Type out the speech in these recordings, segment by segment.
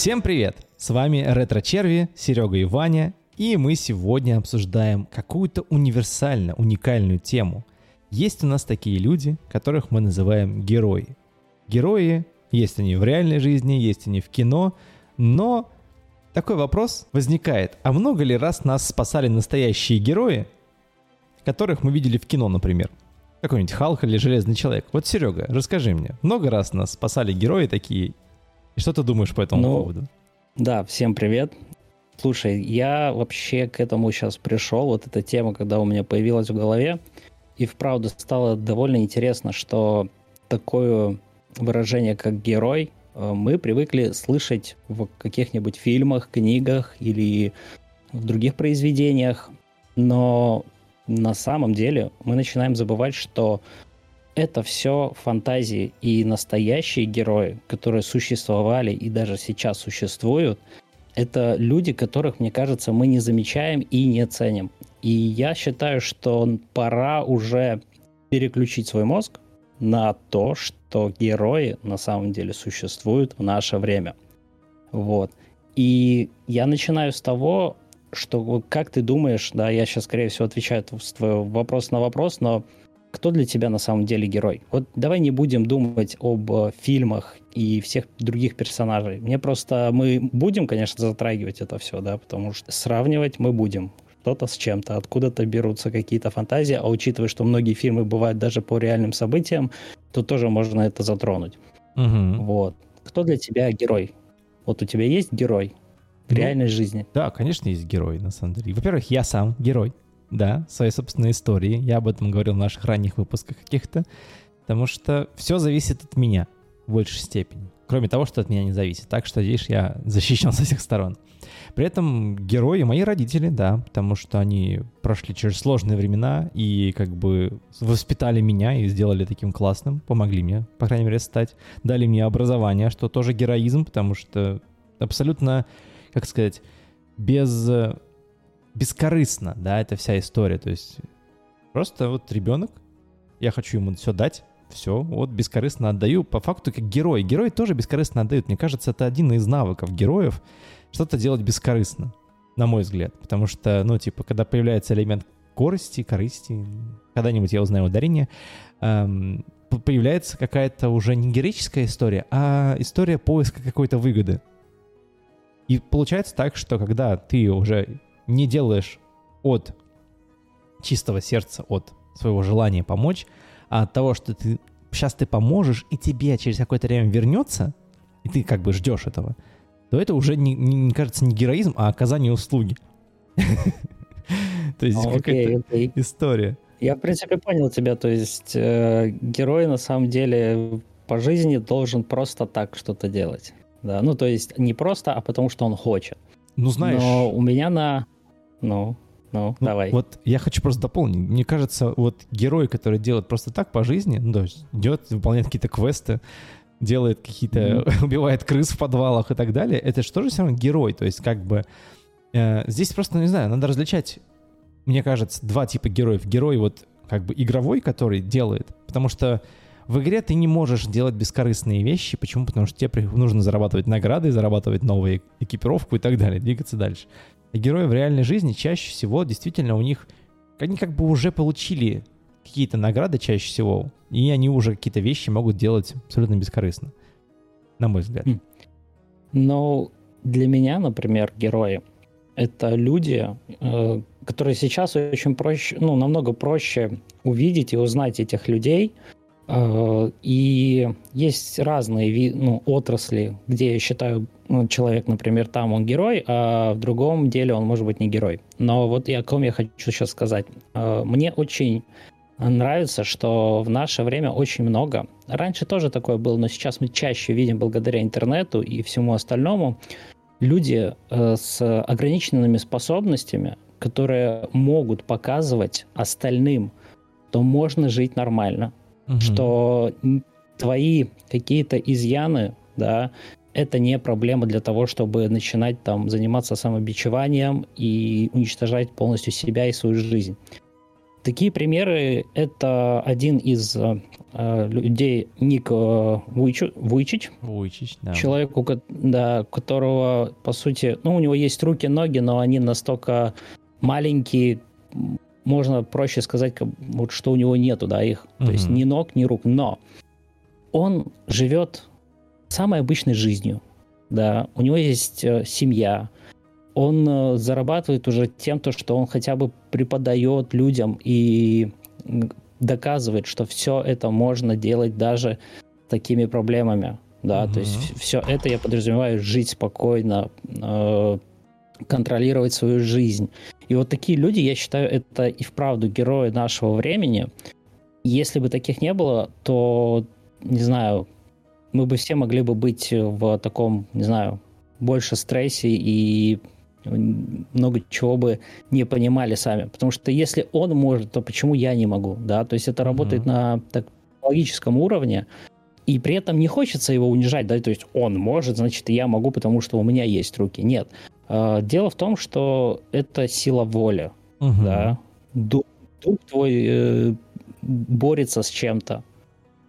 Всем привет! С вами Ретро Черви, Серега и Ваня, и мы сегодня обсуждаем какую-то универсально уникальную тему. Есть у нас такие люди, которых мы называем герои. Герои, есть они в реальной жизни, есть они в кино, но такой вопрос возникает, а много ли раз нас спасали настоящие герои, которых мы видели в кино, например? Какой-нибудь Халк или Железный Человек. Вот, Серега, расскажи мне, много раз нас спасали герои такие, и что ты думаешь по этому ну, поводу? Да, всем привет. Слушай, я вообще к этому сейчас пришел, вот эта тема, когда у меня появилась в голове, и вправду стало довольно интересно, что такое выражение, как герой, э, мы привыкли слышать в каких-нибудь фильмах, книгах или в других произведениях, но на самом деле мы начинаем забывать, что это все фантазии и настоящие герои, которые существовали и даже сейчас существуют, это люди, которых, мне кажется, мы не замечаем и не ценим. И я считаю, что пора уже переключить свой мозг на то, что герои на самом деле существуют в наше время. Вот. И я начинаю с того, что как ты думаешь, да, я сейчас, скорее всего, отвечаю вопрос на вопрос, но кто для тебя на самом деле герой? Вот давай не будем думать об э, фильмах и всех других персонажей. Мне просто мы будем, конечно, затрагивать это все, да, потому что сравнивать мы будем что-то с чем-то, откуда-то берутся какие-то фантазии, а учитывая, что многие фильмы бывают даже по реальным событиям, то тоже можно это затронуть. Угу. Вот. Кто для тебя герой? Вот у тебя есть герой в ну, реальной жизни? Да, конечно, есть герой, на самом деле. Во-первых, я сам герой да, своей собственной истории. Я об этом говорил в наших ранних выпусках каких-то. Потому что все зависит от меня в большей степени. Кроме того, что от меня не зависит. Так что, видишь, я защищен со всех сторон. При этом герои мои родители, да, потому что они прошли через сложные времена и как бы воспитали меня и сделали таким классным, помогли мне, по крайней мере, стать, дали мне образование, что тоже героизм, потому что абсолютно, как сказать, без бескорыстно, да, это вся история. То есть просто вот ребенок, я хочу ему все дать, все, вот бескорыстно отдаю. По факту как герой. Герои тоже бескорыстно отдают. Мне кажется, это один из навыков героев что-то делать бескорыстно, на мой взгляд. Потому что, ну, типа, когда появляется элемент корости, корысти, когда-нибудь я узнаю ударение, эм, появляется какая-то уже не героическая история, а история поиска какой-то выгоды. И получается так, что когда ты уже не делаешь от чистого сердца, от своего желания помочь, а от того, что ты сейчас ты поможешь, и тебе через какое-то время вернется, и ты как бы ждешь этого, то это уже, не, не, не кажется, не героизм, а оказание услуги. То есть какая-то история. Я, в принципе, понял тебя. То есть э, герой на самом деле по жизни должен просто так что-то делать. Да, ну то есть не просто, а потому что он хочет. Ну знаешь. Но у меня на ну, ну, ну, давай. Вот я хочу просто дополнить. Мне кажется, вот герой, который делает просто так по жизни, ну, то есть идет, выполняет какие-то квесты, делает какие-то, mm-hmm. убивает крыс в подвалах и так далее, это же тоже все равно герой. То есть как бы э, здесь просто, не знаю, надо различать, мне кажется, два типа героев. Герой вот как бы игровой, который делает, потому что в игре ты не можешь делать бескорыстные вещи. Почему? Потому что тебе нужно зарабатывать награды, зарабатывать новую экипировку и так далее, двигаться дальше. И герои в реальной жизни чаще всего действительно у них, они как бы уже получили какие-то награды чаще всего, и они уже какие-то вещи могут делать абсолютно бескорыстно, на мой взгляд. Хм. Но для меня, например, герои — это люди, э, которые сейчас очень проще, ну, намного проще увидеть и узнать этих людей — и есть разные ну, отрасли, где я считаю, ну, человек, например, там он герой, а в другом деле он может быть не герой. Но вот и о ком я хочу сейчас сказать. Э, мне очень нравится, что в наше время очень много. Раньше тоже такое было, но сейчас мы чаще видим благодаря интернету и всему остальному люди э, с ограниченными способностями, которые могут показывать остальным, что можно жить нормально, угу. что твои какие-то изъяны, да, это не проблема для того, чтобы начинать там заниматься самобичеванием и уничтожать полностью себя и свою жизнь. Такие примеры — это один из э, людей, Ник э, Вуйчич, Вуйчич, да. Человек, у да, которого, по сути, ну, у него есть руки, ноги, но они настолько маленькие, можно проще сказать, как, вот, что у него нету, да, их. Mm-hmm. То есть ни ног, ни рук. Но он живет самой обычной жизнью, да. У него есть э, семья, он э, зарабатывает уже тем, то, что он хотя бы преподает людям и доказывает, что все это можно делать даже такими проблемами. Да, угу. то есть все это я подразумеваю жить спокойно, э, контролировать свою жизнь. И вот такие люди, я считаю, это и вправду герои нашего времени. Если бы таких не было, то, не знаю, мы бы все могли бы быть в таком, не знаю, больше стрессе и много чего бы не понимали сами. Потому что если он может, то почему я не могу? Да? То есть это работает mm-hmm. на так, логическом уровне, и при этом не хочется его унижать, да, то есть он может, значит, и я могу, потому что у меня есть руки. Нет. А, дело в том, что это сила воли, угу. да. Дух, дух твой э, борется с чем-то.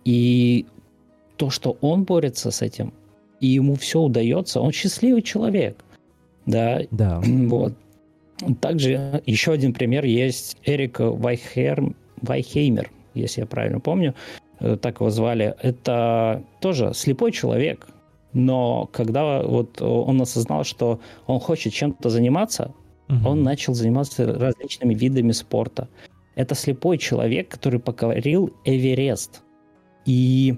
И то, что он борется с этим, и ему все удается, он счастливый человек. Да. Да. Вот. Также еще один пример есть Эрик Вайхер, Вайхеймер, если я правильно помню, э, так его звали. Это тоже слепой человек, но когда вот он осознал, что он хочет чем-то заниматься, угу. он начал заниматься различными видами спорта. Это слепой человек, который покорил Эверест. И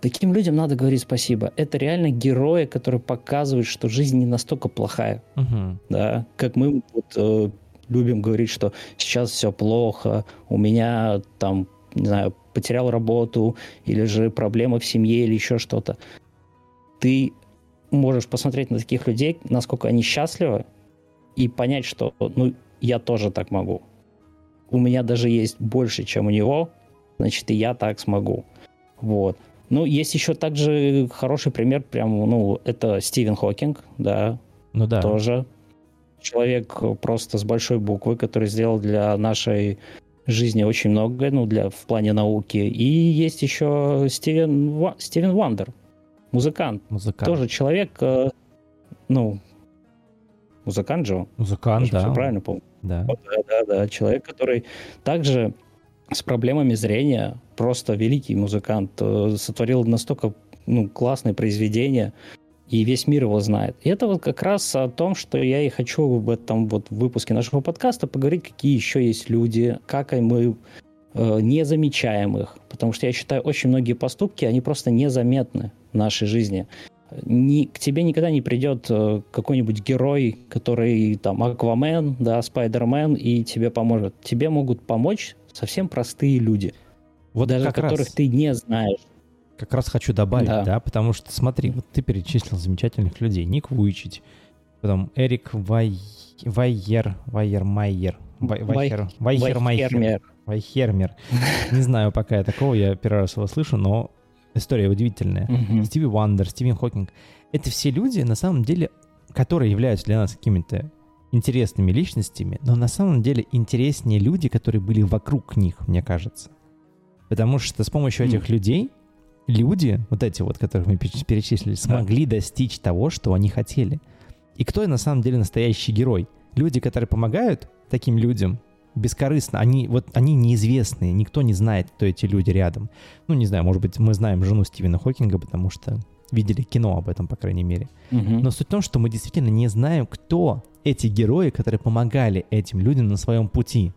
Таким людям надо говорить спасибо. Это реально герои, которые показывают, что жизнь не настолько плохая. Угу. Да, как мы вот, э, любим говорить, что сейчас все плохо, у меня там, не знаю, потерял работу, или же проблемы в семье, или еще что-то. Ты можешь посмотреть на таких людей, насколько они счастливы, и понять, что ну, я тоже так могу. У меня даже есть больше, чем у него, значит, и я так смогу. Вот. Ну, есть еще также хороший пример, прям, ну, это Стивен Хокинг, да. Ну да. Тоже человек просто с большой буквы, который сделал для нашей жизни очень многое, ну, для, в плане науки. И есть еще Стивен, Стивен Вандер, музыкант. Музыкант. Тоже человек, э, ну, музыкант же Музыкант, да. Все правильно помню. Да. Вот, да, да, да. Человек, который также с проблемами зрения, просто великий музыкант, э, сотворил настолько ну, классные произведения, и весь мир его знает. И это вот как раз о том, что я и хочу в этом вот выпуске нашего подкаста поговорить, какие еще есть люди, как мы э, не замечаем их. Потому что я считаю, очень многие поступки, они просто незаметны в нашей жизни. Ни, к тебе никогда не придет э, какой-нибудь герой, который там Аквамен, да, Спайдермен, и тебе поможет. Тебе могут помочь совсем простые люди, вот даже которых раз, ты не знаешь. Как раз хочу добавить, да. да, потому что смотри, вот ты перечислил замечательных людей. Ник Вуйчич, потом Эрик Вай... Вайер, Вайер Майер, Вай... Вайхер, Вайхер Майхер, Вайхермер. Не знаю пока я такого, я первый раз его слышу, но история удивительная. Стиви Вандер, Стивен Хокинг. Это все люди, на самом деле, которые являются для нас какими-то интересными личностями, но на самом деле интереснее люди, которые были вокруг них, мне кажется. Потому что с помощью этих mm. людей люди, вот эти вот, которых мы перечислили, смогли да. достичь того, что они хотели. И кто на самом деле настоящий герой? Люди, которые помогают таким людям бескорыстно. Они вот они неизвестные, никто не знает, кто эти люди рядом. Ну, не знаю, может быть, мы знаем жену Стивена Хокинга, потому что видели кино об этом, по крайней мере. Угу. Но суть в том, что мы действительно не знаем, кто эти герои, которые помогали этим людям на своем пути.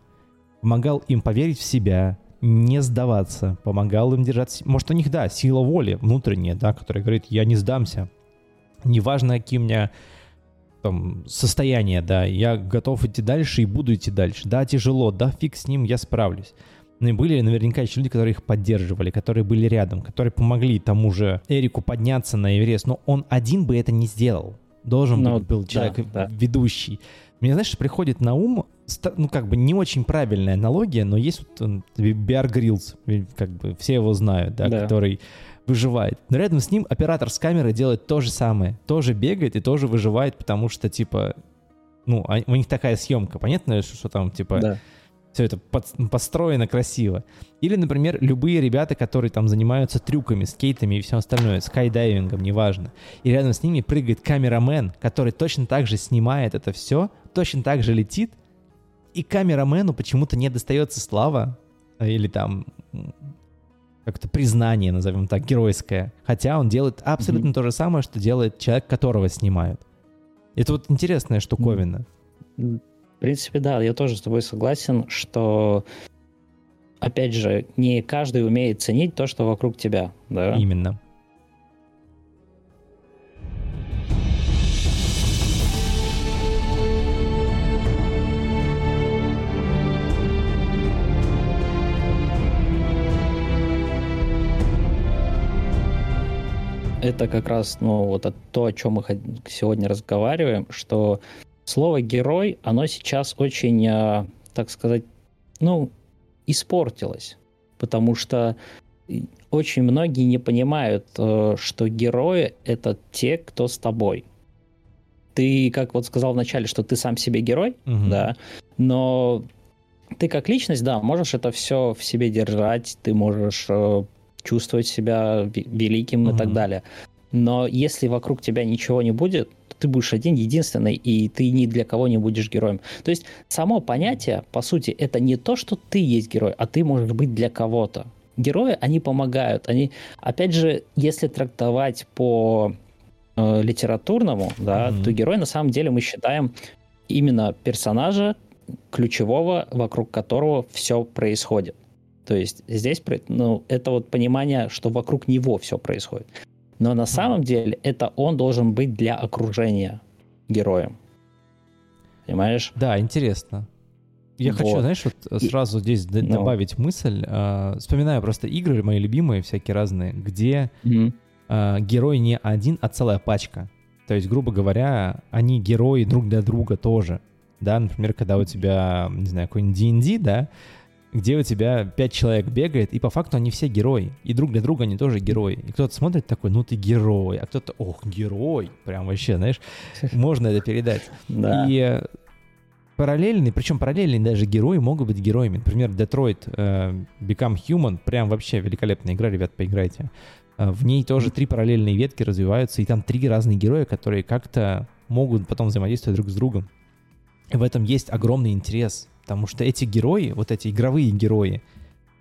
Помогал им поверить в себя, не сдаваться, помогал им держать... Может, у них, да, сила воли внутренняя, да, которая говорит, я не сдамся. Неважно, какие у меня там, состояние, да, я готов идти дальше и буду идти дальше. Да, тяжело, да, фиг с ним, я справлюсь. Ну и были наверняка еще люди, которые их поддерживали, которые были рядом, которые помогли тому же Эрику подняться на Эверест. Но он один бы это не сделал. Должен Но, быть был человек да, да. ведущий. Мне, знаешь, приходит на ум, ну, как бы не очень правильная аналогия, но есть вот Биар Грилс, как бы все его знают, да, да, который выживает. Но рядом с ним оператор с камерой делает то же самое. Тоже бегает и тоже выживает, потому что, типа, ну, а, у них такая съемка. Понятно, что, что там, типа, да Все это под, построено красиво. Или, например, любые ребята, которые там занимаются трюками, скейтами и все остальное, скайдайвингом, неважно. И рядом с ними прыгает камерамен, который точно так же снимает это все, точно так же летит, и камерамену почему-то не достается слава э, или там как-то признание, назовем так, геройское. Хотя он делает абсолютно mm-hmm. то же самое, что делает человек, которого снимают. Это вот интересная штуковина. В принципе, да, я тоже с тобой согласен, что, опять же, не каждый умеет ценить то, что вокруг тебя. Да? Именно. Это как раз ну, вот то, о чем мы сегодня разговариваем, что слово «герой», оно сейчас очень, а, так сказать, ну, испортилось. Потому что очень многие не понимают, э, что герои — это те, кто с тобой. Ты, как вот сказал вначале, что ты сам себе герой, угу. да, но ты как личность, да, можешь это все в себе держать, ты можешь э, чувствовать себя великим mm-hmm. и так далее. Но если вокруг тебя ничего не будет, то ты будешь один, единственный, и ты ни для кого не будешь героем. То есть само понятие, по сути, это не то, что ты есть герой, а ты можешь быть для кого-то. Герои, они помогают. Они, опять же, если трактовать по э, литературному, да, mm-hmm. то герой на самом деле мы считаем именно персонажа ключевого, вокруг которого все происходит. То есть здесь ну, это вот понимание, что вокруг него все происходит. Но на самом деле это он должен быть для окружения героем. Понимаешь? Да, интересно. Я вот. хочу, знаешь, вот сразу И, здесь ну. добавить мысль. Э, вспоминаю просто игры мои любимые, всякие разные, где mm э, герой не один, а целая пачка. То есть, грубо говоря, они герои друг для друга тоже. Да, например, когда у тебя, не знаю, какой-нибудь D&D, да, где у тебя пять человек бегает, и по факту они все герои. И друг для друга они тоже герои. И кто-то смотрит такой, ну ты герой, а кто-то, ох, герой. Прям вообще, знаешь, можно это передать. Да. И э, параллельные, причем параллельные даже герои могут быть героями. Например, Detroit uh, Become Human, прям вообще великолепная игра, ребят, поиграйте. Uh, в ней тоже три параллельные ветки развиваются, и там три разные героя, которые как-то могут потом взаимодействовать друг с другом. И в этом есть огромный интерес. Потому что эти герои, вот эти игровые герои,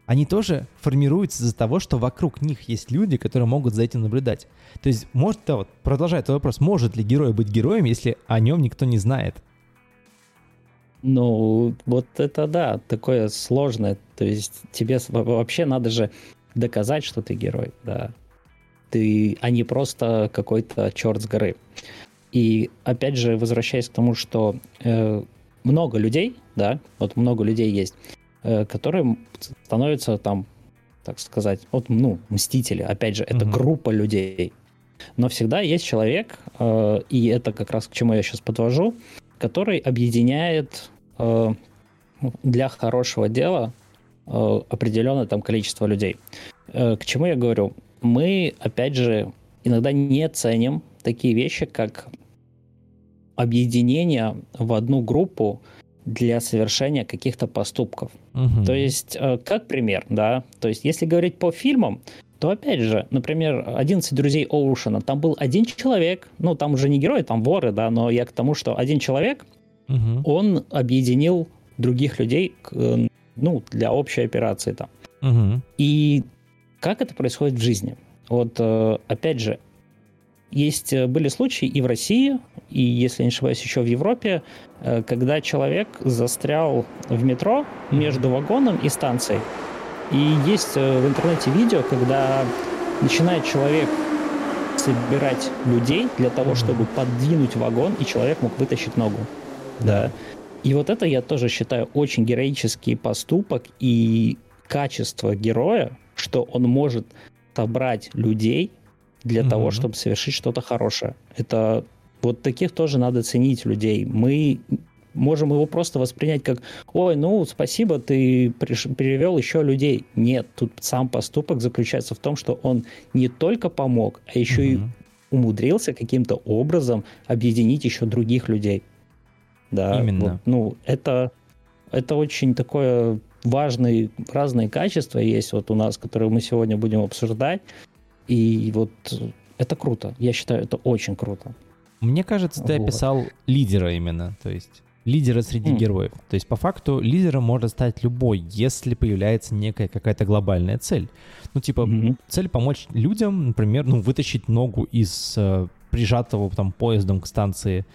они тоже формируются из-за того, что вокруг них есть люди, которые могут за этим наблюдать. То есть, может, да, вот, продолжая этот вопрос, может ли герой быть героем, если о нем никто не знает? Ну, вот это да, такое сложное. То есть тебе вообще надо же доказать, что ты герой, да. Ты, а не просто какой-то черт с горы. И опять же, возвращаясь к тому, что э, много людей, да, вот много людей есть, э, которые становятся там, так сказать, вот, ну, мстители. Опять же, это mm-hmm. группа людей. Но всегда есть человек, э, и это как раз к чему я сейчас подвожу, который объединяет э, для хорошего дела э, определенное там количество людей. Э, к чему я говорю? Мы, опять же, иногда не ценим такие вещи, как объединение в одну группу для совершения каких-то поступков. Угу. То есть, э, как пример, да, то есть, если говорить по фильмам, то опять же, например, «11 друзей Оушена», там был один человек, ну, там уже не герои, там воры, да, но я к тому, что один человек, угу. он объединил других людей, к, ну, для общей операции там. Угу. И как это происходит в жизни? Вот, э, опять же, есть, э, были случаи и в России, и, если не ошибаюсь, еще в Европе, э, когда человек застрял в метро между вагоном и станцией. И есть э, в интернете видео, когда начинает человек собирать людей для того, чтобы подвинуть вагон, и человек мог вытащить ногу. Да. И вот это я тоже считаю очень героический поступок и качество героя, что он может собрать людей для mm-hmm. того, чтобы совершить что-то хорошее. Это вот таких тоже надо ценить людей. Мы можем его просто воспринять как, ой, ну, спасибо, ты перевел еще людей. Нет, тут сам поступок заключается в том, что он не только помог, а еще mm-hmm. и умудрился каким-то образом объединить еще других людей. Да, Именно. Вот, ну, это это очень такое важное, разные качества есть вот у нас, которые мы сегодня будем обсуждать. И вот это круто. Я считаю, это очень круто. Мне кажется, ты вот. описал лидера именно, то есть лидера среди mm. героев. То есть по факту лидером может стать любой, если появляется некая какая-то глобальная цель. Ну типа mm-hmm. цель помочь людям, например, ну вытащить ногу из э, прижатого там поездом к станции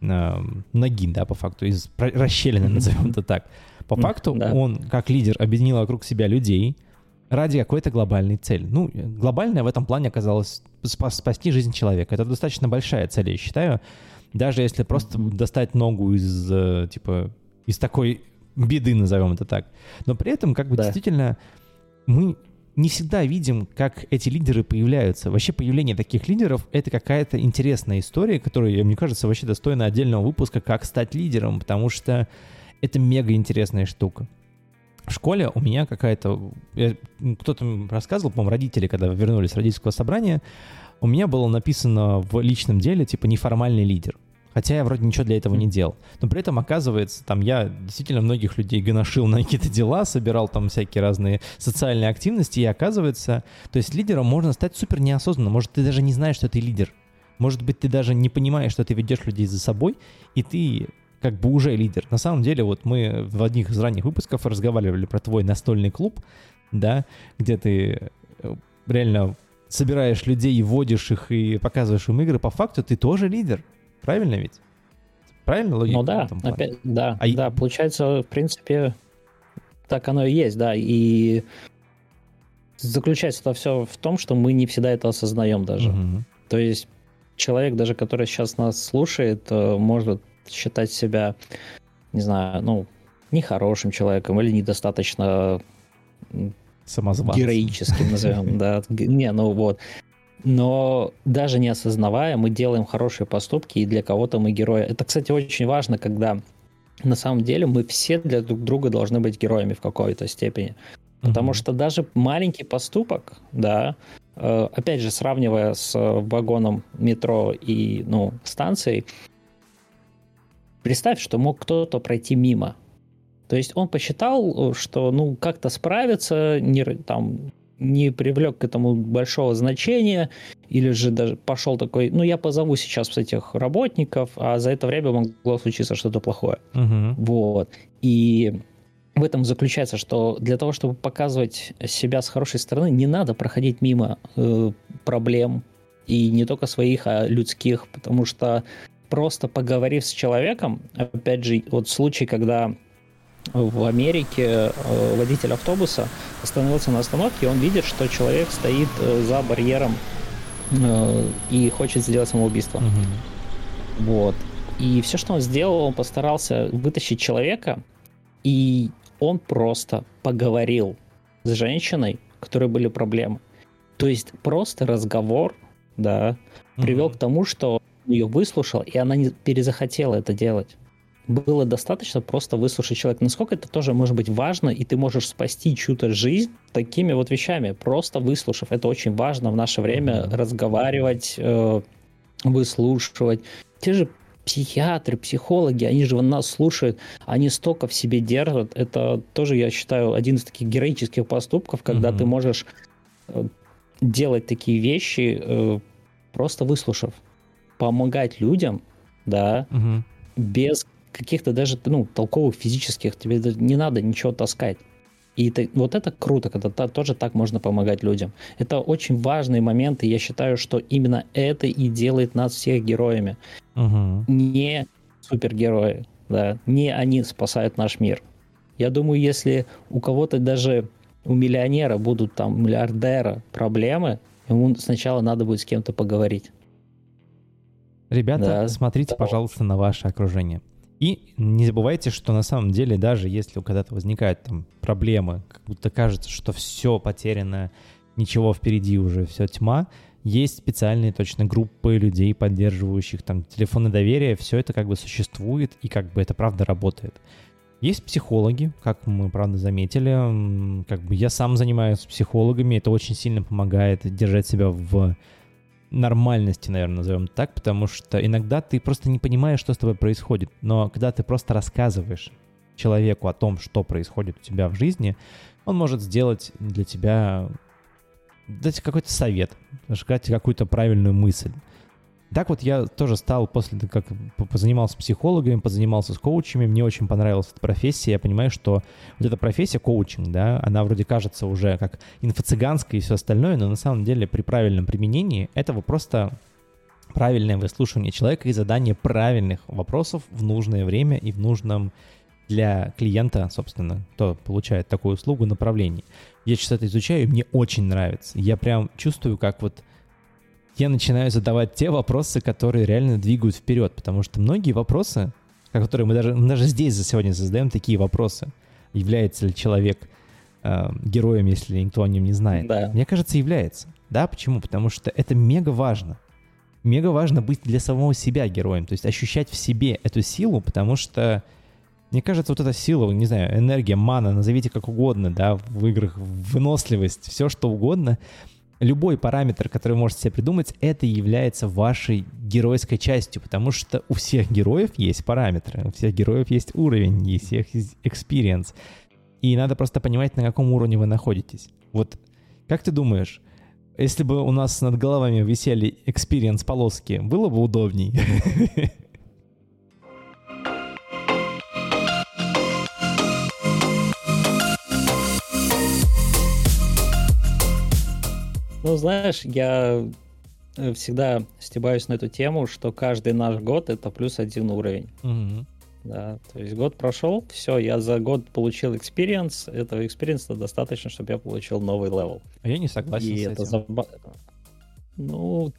э, ноги, да, по факту, из расщелины, назовем это так. По факту да. он, как лидер, объединил вокруг себя людей ради какой-то глобальной цели. Ну, глобальная в этом плане оказалась спасти жизнь человека. Это достаточно большая цель, я считаю. Даже если просто достать ногу из, э, типа, из такой беды, назовем это так. Но при этом, как бы, да. действительно, мы не всегда видим, как эти лидеры появляются. Вообще появление таких лидеров — это какая-то интересная история, которая, мне кажется, вообще достойна отдельного выпуска «Как стать лидером», потому что это мега интересная штука. В школе у меня какая-то... Кто-то рассказывал, по-моему, родители, когда вернулись с родительского собрания, у меня было написано в личном деле, типа, неформальный лидер. Хотя я вроде ничего для этого не делал. Но при этом, оказывается, там я действительно многих людей гоношил на какие-то дела, собирал там всякие разные социальные активности, и оказывается, то есть лидером можно стать супер неосознанно. Может, ты даже не знаешь, что ты лидер. Может быть, ты даже не понимаешь, что ты ведешь людей за собой, и ты как бы уже лидер. На самом деле, вот мы в одних из ранних выпусков разговаривали про твой настольный клуб, да, где ты э, реально собираешь людей, вводишь их и показываешь им игры. По факту ты тоже лидер. Правильно ведь? Правильно логика? Ну да, опять, да, а да, получается, в принципе, так оно и есть, да, и заключается это все в том, что мы не всегда это осознаем даже. Угу. То есть человек, даже который сейчас нас слушает, э, может считать себя, не знаю, ну, нехорошим человеком или недостаточно героическим, назовем, да. Не, ну вот но даже не осознавая, мы делаем хорошие поступки, и для кого-то мы герои. Это, кстати, очень важно, когда на самом деле мы все для друг друга должны быть героями в какой-то степени. Потому mm-hmm. что даже маленький поступок, да, э, опять же, сравнивая с вагоном метро и ну, станцией, представь, что мог кто-то пройти мимо. То есть он посчитал, что ну как-то справиться, не, там, не привлек к этому большого значения, или же даже пошел такой, ну, я позову сейчас этих работников, а за это время могло случиться что-то плохое. Угу. Вот. И в этом заключается, что для того, чтобы показывать себя с хорошей стороны, не надо проходить мимо э, проблем, и не только своих, а людских, потому что просто поговорив с человеком, опять же, вот случай, когда в Америке э, водитель автобуса остановился на остановке, и он видит, что человек стоит э, за барьером э, и хочет сделать самоубийство. Угу. Вот. И все, что он сделал, он постарался вытащить человека, и он просто поговорил с женщиной, у которой были проблемы. То есть просто разговор, да, привел угу. к тому, что ее выслушал, и она не перезахотела это делать было достаточно просто выслушать человека. Насколько это тоже может быть важно, и ты можешь спасти чью-то жизнь такими вот вещами, просто выслушав. Это очень важно в наше время разговаривать, э, выслушивать. Те же психиатры, психологи, они же нас слушают, они столько в себе держат. Это тоже, я считаю, один из таких героических поступков, когда mm-hmm. ты можешь э, делать такие вещи, э, просто выслушав. Помогать людям, да, угу. без каких-то даже ну, толковых физических, тебе не надо ничего таскать. И это, вот это круто, когда та, тоже так можно помогать людям. Это очень важный момент, и я считаю, что именно это и делает нас всех героями. Угу. Не супергерои, да, не они спасают наш мир. Я думаю, если у кого-то даже у миллионера будут там миллиардера проблемы, ему сначала надо будет с кем-то поговорить. Ребята, да. смотрите, пожалуйста, на ваше окружение. И не забывайте, что на самом деле, даже если когда-то возникают там проблемы, как будто кажется, что все потеряно, ничего впереди уже, все тьма, есть специальные точно группы людей, поддерживающих там телефоны доверия, все это как бы существует и как бы это правда работает. Есть психологи, как мы, правда, заметили. Как бы я сам занимаюсь психологами, это очень сильно помогает держать себя в нормальности, наверное, назовем так, потому что иногда ты просто не понимаешь, что с тобой происходит, но когда ты просто рассказываешь человеку о том, что происходит у тебя в жизни, он может сделать для тебя, дать какой-то совет, сказать какую-то правильную мысль. Так вот я тоже стал после того, как позанимался психологами, позанимался с коучами, мне очень понравилась эта профессия, я понимаю, что вот эта профессия коучинг, да, она вроде кажется уже как инфо-цыганская и все остальное, но на самом деле при правильном применении этого просто правильное выслушивание человека и задание правильных вопросов в нужное время и в нужном для клиента, собственно, кто получает такую услугу, направлении. Я сейчас это изучаю, и мне очень нравится. Я прям чувствую, как вот я начинаю задавать те вопросы, которые реально двигают вперед, потому что многие вопросы, которые мы даже, мы даже здесь за сегодня задаем такие вопросы, является ли человек э, героем, если никто о нем не знает. Да. Мне кажется, является. Да, почему? Потому что это мега важно. Мега важно быть для самого себя героем, то есть ощущать в себе эту силу, потому что мне кажется, вот эта сила, не знаю, энергия, мана, назовите как угодно, да, в играх, выносливость, все что угодно, любой параметр, который вы можете себе придумать, это является вашей геройской частью, потому что у всех героев есть параметры, у всех героев есть уровень, у всех есть experience. И надо просто понимать, на каком уровне вы находитесь. Вот как ты думаешь, если бы у нас над головами висели experience полоски, было бы удобней? Ну, знаешь, я э, всегда стебаюсь на эту тему, что каждый наш год это плюс один уровень. Угу. Да, то есть год прошел, все, я за год получил experience, этого experience а достаточно, чтобы я получил новый level. А я не согласен И с это этим. Заб... Ну,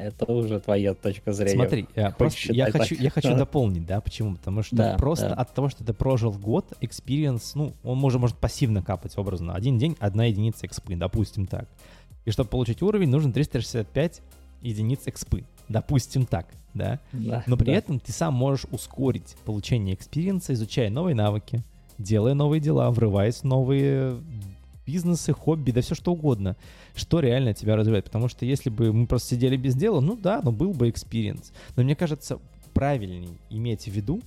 это уже твоя точка зрения. Смотри, я, просто, я хочу, я хочу дополнить, да, почему? Потому что да, просто да. от того, что ты прожил год, experience, ну, он может, может пассивно капать образно. Один день, одна единица экспы, допустим так. И чтобы получить уровень, нужно 365 единиц экспы. Допустим так, да? да Но при да. этом ты сам можешь ускорить получение experience а, изучая новые навыки, делая новые дела, врываясь в новые бизнесы, хобби, да все что угодно, что реально тебя развивает. Потому что если бы мы просто сидели без дела, ну да, но был бы experience. Но мне кажется, правильней иметь в виду,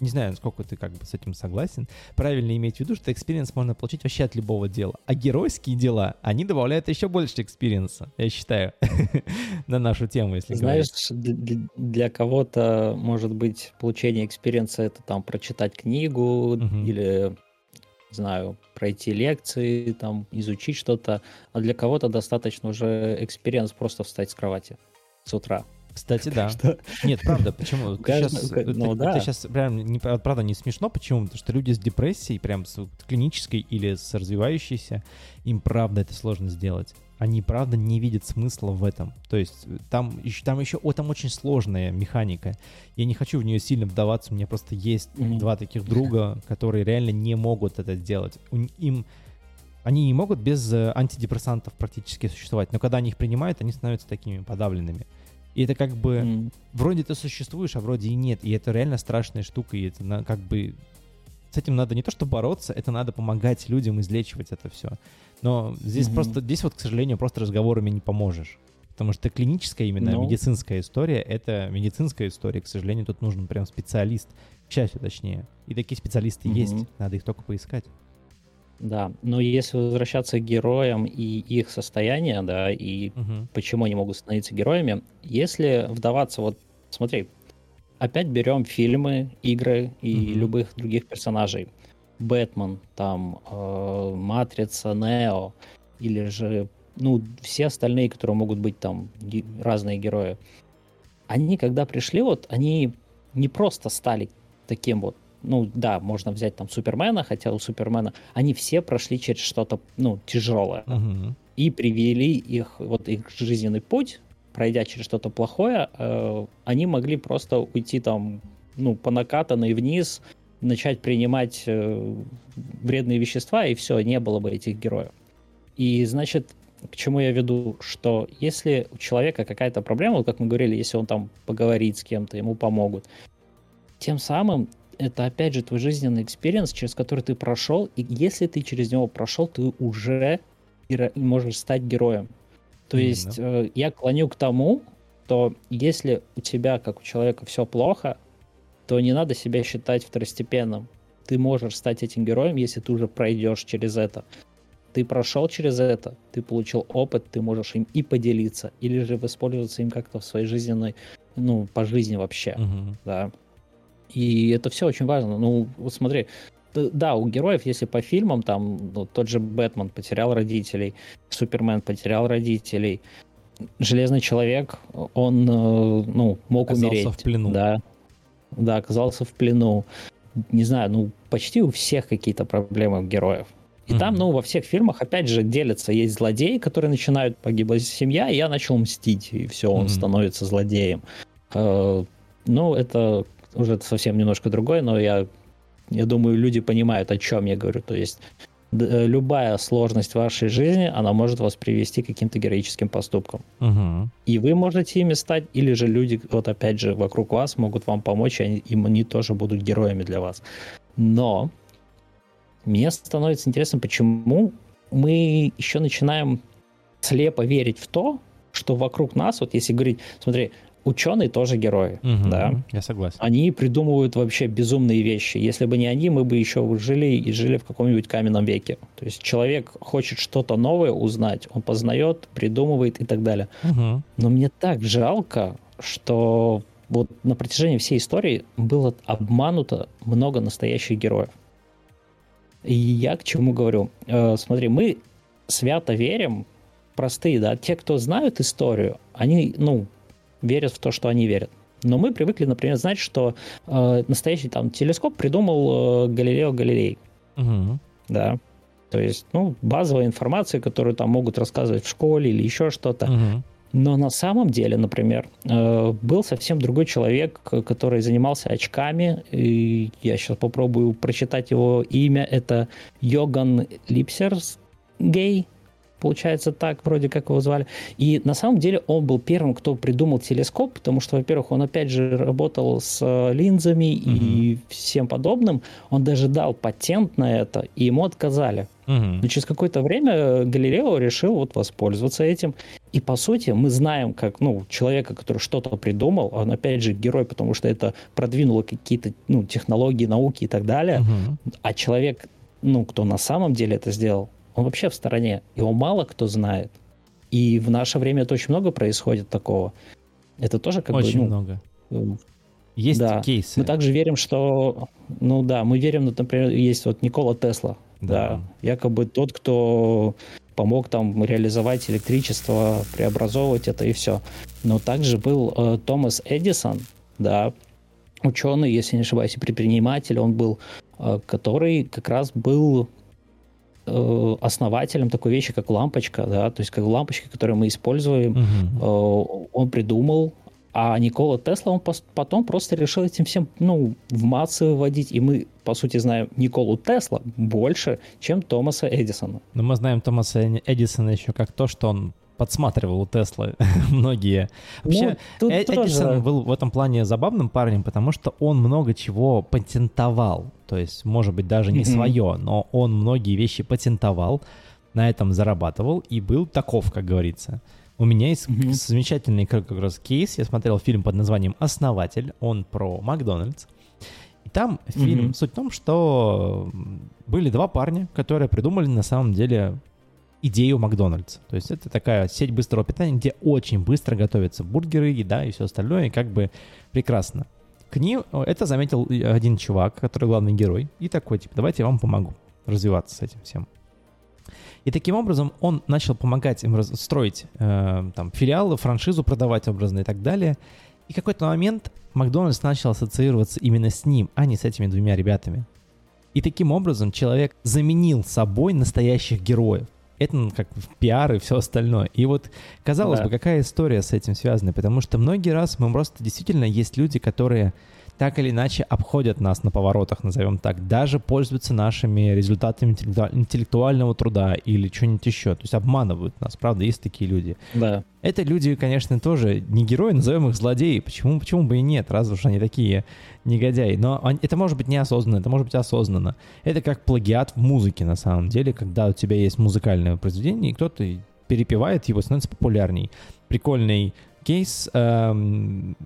не знаю, насколько ты как бы с этим согласен, правильно иметь в виду, что experience можно получить вообще от любого дела. А геройские дела, они добавляют еще больше experience а, я считаю, на нашу тему, если Знаешь, для, для кого-то, может быть, получение experience а — это там прочитать книгу или, не знаю, пройти лекции, там, изучить что-то, а для кого-то достаточно уже experience просто встать с кровати с утра. Кстати, да. Что? Нет, правда, почему? Каждый, сейчас, ну, это, да. это сейчас прям, не, правда, не смешно. Почему? Потому что люди с депрессией, прям с клинической или с развивающейся, им правда это сложно сделать. Они правда не видят смысла в этом. То есть там, там еще, о, там очень сложная механика. Я не хочу в нее сильно вдаваться. У меня просто есть mm-hmm. два таких друга, которые реально не могут это сделать. Им они не могут без э, антидепрессантов практически существовать, но когда они их принимают, они становятся такими подавленными. И это как бы mm. вроде ты существуешь, а вроде и нет. И это реально страшная штука. И это на, как бы с этим надо не то что бороться, это надо помогать людям излечивать это все. Но здесь mm-hmm. просто, здесь вот, к сожалению, просто разговорами не поможешь. Потому что клиническая именно no. Ну. медицинская история, это медицинская история. К сожалению, тут нужен прям специалист. К счастью, точнее. И такие специалисты mm-hmm. есть. Надо их только поискать. Да, но если возвращаться к героям и их состояние, да, и угу. почему они могут становиться героями, если вдаваться, вот смотри, опять берем фильмы, игры и угу. любых других персонажей. Бэтмен, там, э, Матрица, Нео, или же, ну, все остальные, которые могут быть там ге- разные герои. Они, когда пришли, вот, они не просто стали таким вот ну да, можно взять там Супермена, хотя у Супермена они все прошли через что-то, ну, тяжелое. Uh-huh. И привели их, вот их жизненный путь, пройдя через что-то плохое, э, они могли просто уйти там, ну, по накатанной вниз, начать принимать э, вредные вещества, и все, не было бы этих героев. И, значит, к чему я веду, что если у человека какая-то проблема, вот как мы говорили, если он там поговорит с кем-то, ему помогут, тем самым это опять же твой жизненный experience, через который ты прошел, и если ты через него прошел, ты уже можешь стать героем. То Именно. есть э, я клоню к тому, что если у тебя, как у человека, все плохо, то не надо себя считать второстепенным. ты можешь стать этим героем, если ты уже пройдешь через это. Ты прошел через это, ты получил опыт, ты можешь им и поделиться, или же воспользоваться им как-то в своей жизненной, ну, по жизни вообще, Мгм. да. И это все очень важно. Ну, вот смотри, да, у героев, если по фильмам, там, ну, тот же Бэтмен потерял родителей, Супермен потерял родителей, Железный Человек, он, э, ну, мог Оказался умереть. в плену. Да, да, оказался в плену. Не знаю, ну, почти у всех какие-то проблемы у героев. И там, Мгм. ну, во всех фильмах, опять же, делятся. Есть злодеи, которые начинают погибла семья, и я начал мстить, и все, он Мгм. становится злодеем. Э, ну, это уже совсем немножко другое, но я, я думаю, люди понимают, о чем я говорю. То есть э, любая сложность вашей жизни, она может вас привести к каким-то героическим поступкам. Мгм. И вы можете ими стать, или же люди, вот опять же, вокруг вас могут вам помочь, и они, им они тоже будут героями для вас. Но мне становится интересно, почему мы еще начинаем слепо верить в то, что вокруг нас, вот если говорить, смотри, ученые тоже герои, Мгм. да, Я согласен. они придумывают вообще безумные вещи. Если бы не они, мы бы еще жили и жили в каком-нибудь каменном веке. То есть человек хочет что-то новое узнать, он познает, придумывает и так далее. Мгм. Но мне так жалко, что вот на протяжении всей истории было обмануто много настоящих героев. И я к чему говорю? Э, смотри, мы свято верим, простые, да, те, кто знают историю, они, ну, верят в то, что они верят. Но мы привыкли, например, знать, что э, настоящий там телескоп придумал э, Галилео Галилей Мгм. да. То есть, ну, базовая информация, которую там могут рассказывать в школе или еще что-то. Мгм. Но на самом деле, например, э, был совсем другой человек, который занимался очками. И я сейчас попробую прочитать его имя. Это Йоган Липсерс Гей. Получается так, вроде как его звали. И на самом деле он был первым, кто придумал телескоп, потому что, во-первых, он опять же работал с э, линзами и всем подобным. Он даже дал патент на это, и ему отказали. Мгм. Но через какое-то время Галилео решил вот воспользоваться этим. И по сути мы знаем, как ну, человека, который что-то придумал, он опять же герой, потому что это продвинуло какие-то ну, технологии, науки и так далее. Мгм. А человек, ну, кто на самом деле это сделал, он вообще в стороне. Его мало кто знает. И в наше время это очень много происходит такого. Это тоже как Очень бы... много. Ну, Есть да. кейсы. мы также верим, что... Ну да, мы верим, например, есть вот Никола Тесла. Да. Якобы тот, кто помог там реализовать электричество, преобразовывать это и все. Но также был э, Томас Эдисон, да, ученый, если не ошибаюсь, и предприниматель он был, э, который как раз был э, основателем такой вещи, как лампочка, да, то есть как лампочки, которые мы используем. Э, он придумал, а Никола Тесла, он пос- потом просто решил этим всем, ну, в массы выводить, и мы, по сути, знаем Николу Тесла больше, чем Томаса Эдисона. Но мы знаем Томаса Эдисона еще как то, что он подсматривал у Теслы многие. Вообще, Ну, Э- тоже- Эдисон был в этом плане забавным парнем, потому что он много чего патентовал. То есть, может быть, даже не свое, но он многие вещи патентовал, на этом зарабатывал и был таков, как говорится. У меня есть замечательный как раз кейс. Я смотрел фильм под названием «Основатель». Он про Макдональдс. И там фильм, суть в том, что были два парня, которые придумали на самом деле идею Макдональдса. То есть это такая сеть быстрого питания, где очень быстро готовятся бургеры, еда и все остальное, и как бы прекрасно. К ним это заметил один чувак, который главный герой, и такой, типа, давайте я вам помогу развиваться с этим всем. И таким образом он начал помогать им строить э, там филиалы, франшизу продавать образно и так далее. И какой-то момент Макдональдс начал ассоциироваться именно с ним, а не с этими двумя ребятами. И таким образом человек заменил собой настоящих героев. Это ну, как в пиар и все остальное. И вот, казалось Да. бы, какая история с этим связана? Потому что многие раз мы просто действительно есть люди, которые так или иначе обходят нас на поворотах, назовем так, даже пользуются нашими результатами интеллектуа- интеллектуального труда или что-нибудь еще. То есть обманывают нас, правда, есть такие люди. Да. Это люди, конечно, тоже не герои, назовем их злодеи. Почему, почему бы и нет, раз уж они такие негодяи. Но он- это может быть неосознанно, это может быть осознанно. Это как плагиат в музыке, на самом деле, когда у тебя есть музыкальное произведение, и кто-то перепевает его, становится популярней. Прикольный кейс. эм,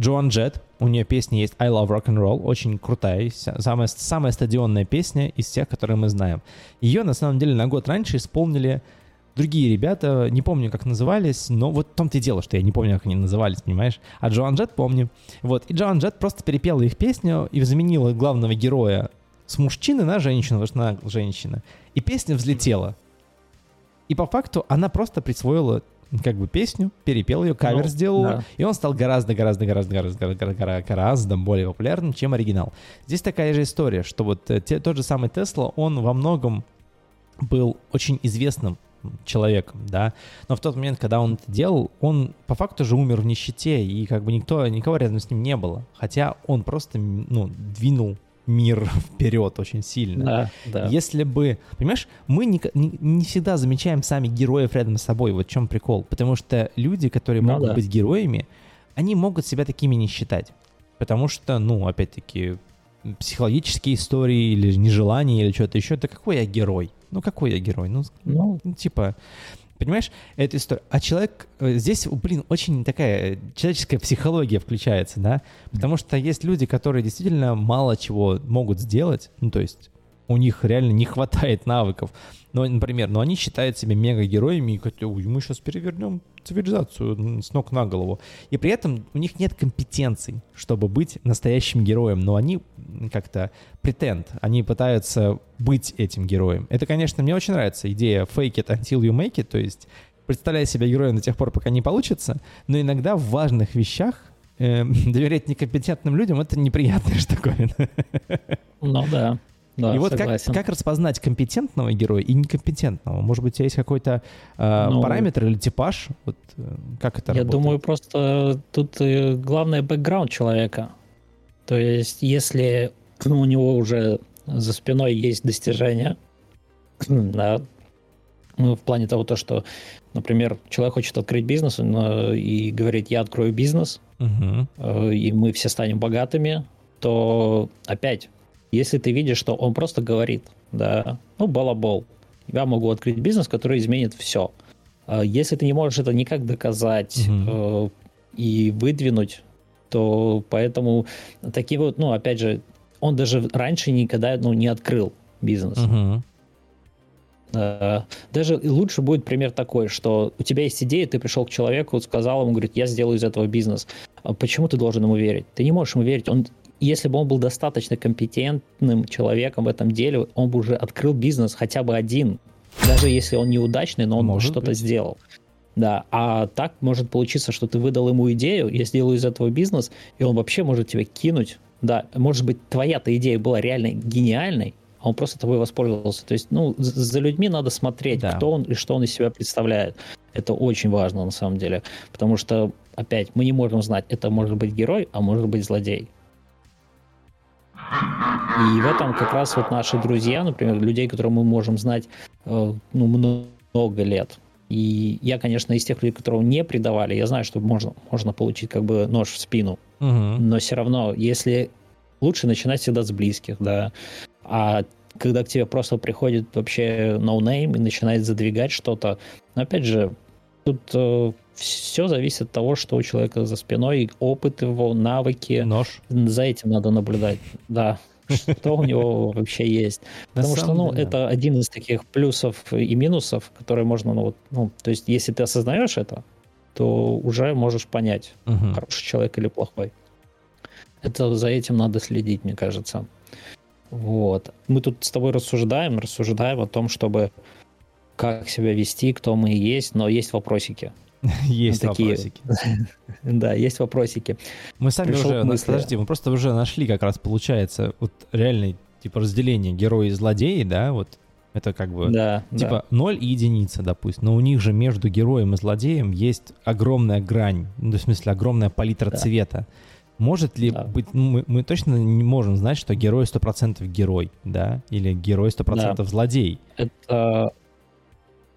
Джоан Джет, у нее песня есть I Love Rock and Roll, очень крутая, самая, самая стадионная песня из всех, которые мы знаем. Ее, на самом деле, на год раньше исполнили другие ребята, не помню, как назывались, но вот в том-то и дело, что я не помню, как они назывались, понимаешь? А Джоан Джет помню. Вот, и Джоан Джет просто перепела их песню и заменила главного героя с мужчины на женщину, потому что она женщина. И песня взлетела. И по факту она просто присвоила как бы песню, перепел ее, кавер ну, сделал, да. и он стал гораздо, гораздо, гораздо, гораздо, гораздо, гораздо более популярным, чем оригинал. Здесь такая же история, что вот э, те, тот же самый Тесла, он во многом был очень известным человеком, да, но в тот момент, когда он это делал, он по факту же умер в нищете, и как бы никто, никого рядом с ним не было, хотя он просто, ну, двинул мир вперед очень сильно. Да, да. Если бы, понимаешь, мы не, не, не всегда замечаем сами героев рядом с собой, вот в чем прикол, потому что люди, которые ну, могут да. быть героями, они могут себя такими не считать, потому что, ну, опять-таки, психологические истории или нежелание или что-то еще, это какой я герой? Ну, какой я герой? Ну, ну, ну типа, Понимаешь, эта история. А человек, э, здесь, блин, очень такая человеческая психология включается, да, потому что есть люди, которые действительно мало чего могут сделать, ну, то есть у них реально не хватает навыков. Ну, например, но они считают себя мега-героями и говорят, мы сейчас перевернем цивилизацию с ног на голову. И при этом у них нет компетенций, чтобы быть настоящим героем, но они как-то претенд, они пытаются быть этим героем. Это, конечно, мне очень нравится идея fake it until you make it, то есть представляя себя героем до тех пор, пока не получится, но иногда в важных вещах э, доверять некомпетентным людям — это неприятная штуковина. Ну да. Да, и вот как, как распознать компетентного героя и некомпетентного? Может быть, у тебя есть какой-то э, ну, параметр или типаж? Вот, э, как это Я работает? думаю, просто тут э, главное бэкграунд человека. То есть, если у него уже за спиной есть достижения, да, ну, в плане того, то, что, например, человек хочет открыть бизнес но, и говорит, я открою бизнес, угу. и мы все станем богатыми, то опять если ты видишь, что он просто говорит, да, ну, балабол, я могу открыть бизнес, который изменит все. А если ты не можешь это никак доказать угу. и выдвинуть, то поэтому такие вот, ну, опять же, он даже раньше никогда ну, не открыл бизнес. Угу. Даже лучше будет пример такой, что у тебя есть идея, ты пришел к человеку, сказал ему, говорит, я сделаю из этого бизнес. А почему ты должен ему верить? Ты не можешь ему верить. Он если бы он был достаточно компетентным человеком в этом деле, он бы уже открыл бизнес хотя бы один. Даже если он неудачный, но он что-то сделал. Да, а так может получиться, что ты выдал ему идею, я сделаю из этого бизнес, и он вообще может тебя кинуть. Да, может быть, твоя-то идея была реально гениальной, а он просто тобой воспользовался. То есть, ну, за людьми надо смотреть, да. кто он и что он из себя представляет. Это очень важно на самом деле, потому что, опять, мы не можем знать, это может быть герой, а может быть злодей. И в этом как раз вот наши друзья, например, людей, которых мы можем знать э, ну, много лет. И я, конечно, из тех людей, которого не предавали, я знаю, что можно, можно получить как бы нож в спину. Угу. Но все равно, если лучше начинать всегда с близких, да. А когда к тебе просто приходит вообще no-name но и начинает задвигать что-то, но опять же, тут э, все зависит от того, что у человека за спиной, опыт его, навыки. Нож. За этим надо наблюдать. Да, что у него вообще есть. Потому что, ну, это один из таких плюсов и минусов, которые можно, ну, вот, ну, то есть, если ты осознаешь это, то уже можешь понять, хороший человек или плохой. Это за этим надо следить, мне кажется. Вот. Мы тут с тобой рассуждаем, рассуждаем о том, чтобы как себя вести, кто мы есть, но есть вопросики. Есть такие... вопросики. да, есть вопросики. Мы сами уже, мысли... подожди, мы просто уже нашли как раз, получается, вот реальный типа разделение герои и злодеи, да, вот это как бы да, типа да. 0 и единица, допустим. Но у них же между героем и злодеем есть огромная грань, ну, в смысле огромная палитра да. цвета. Может ли да. быть, ну, мы, мы точно не можем знать, что герой 100% герой, да, или герой 100% да. злодей. Это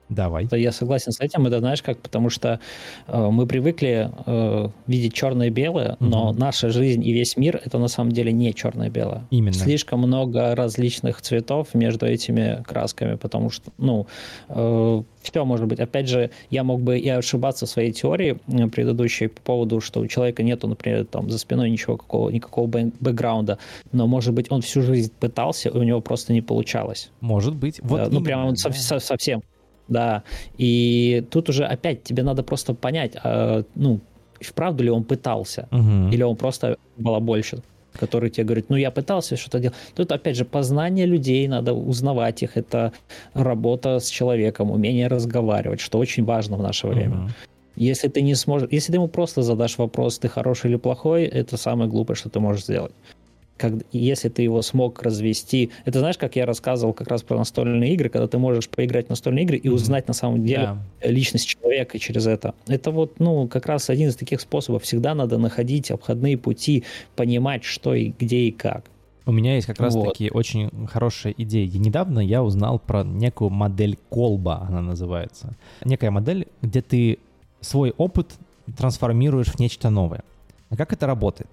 Давай. Я согласен с этим. Это знаешь как, потому что э, мы привыкли э, видеть черное и белое, угу. но наша жизнь и весь мир это на самом деле не черное и белое. Именно. Слишком много различных цветов между этими красками, потому что, ну, э, все может быть. Опять же, я мог бы и ошибаться в своей теории э, предыдущей по поводу, что у человека нету, например, там за спиной ничего какого, никакого бэкграунда, но, может быть, он всю жизнь пытался, и у него просто не получалось. Может быть. Вот да, ну, прямо да. совсем. Да, и тут уже опять тебе надо просто понять, а, ну, вправду ли он пытался, угу. или он просто балабольщик, который тебе говорит, ну, я пытался что-то делать. Тут, опять же, познание людей, надо узнавать их, это работа с человеком, умение разговаривать, что очень важно в наше время. Угу. Если ты не сможешь, если ты ему просто задашь вопрос, ты хороший или плохой, это самое глупое, что ты можешь сделать как, если ты его смог развести. Это знаешь, как я рассказывал как раз про настольные игры, когда ты можешь поиграть в настольные игры и узнать на самом деле yeah. личность человека через это. Это вот, ну, как раз один из таких способов. Всегда надо находить обходные пути, понимать, что и где и как. У меня есть как раз вот. таки очень хорошая идея. Недавно я узнал про некую модель колба, она называется. Некая модель, где ты свой опыт трансформируешь в нечто новое. А как это работает?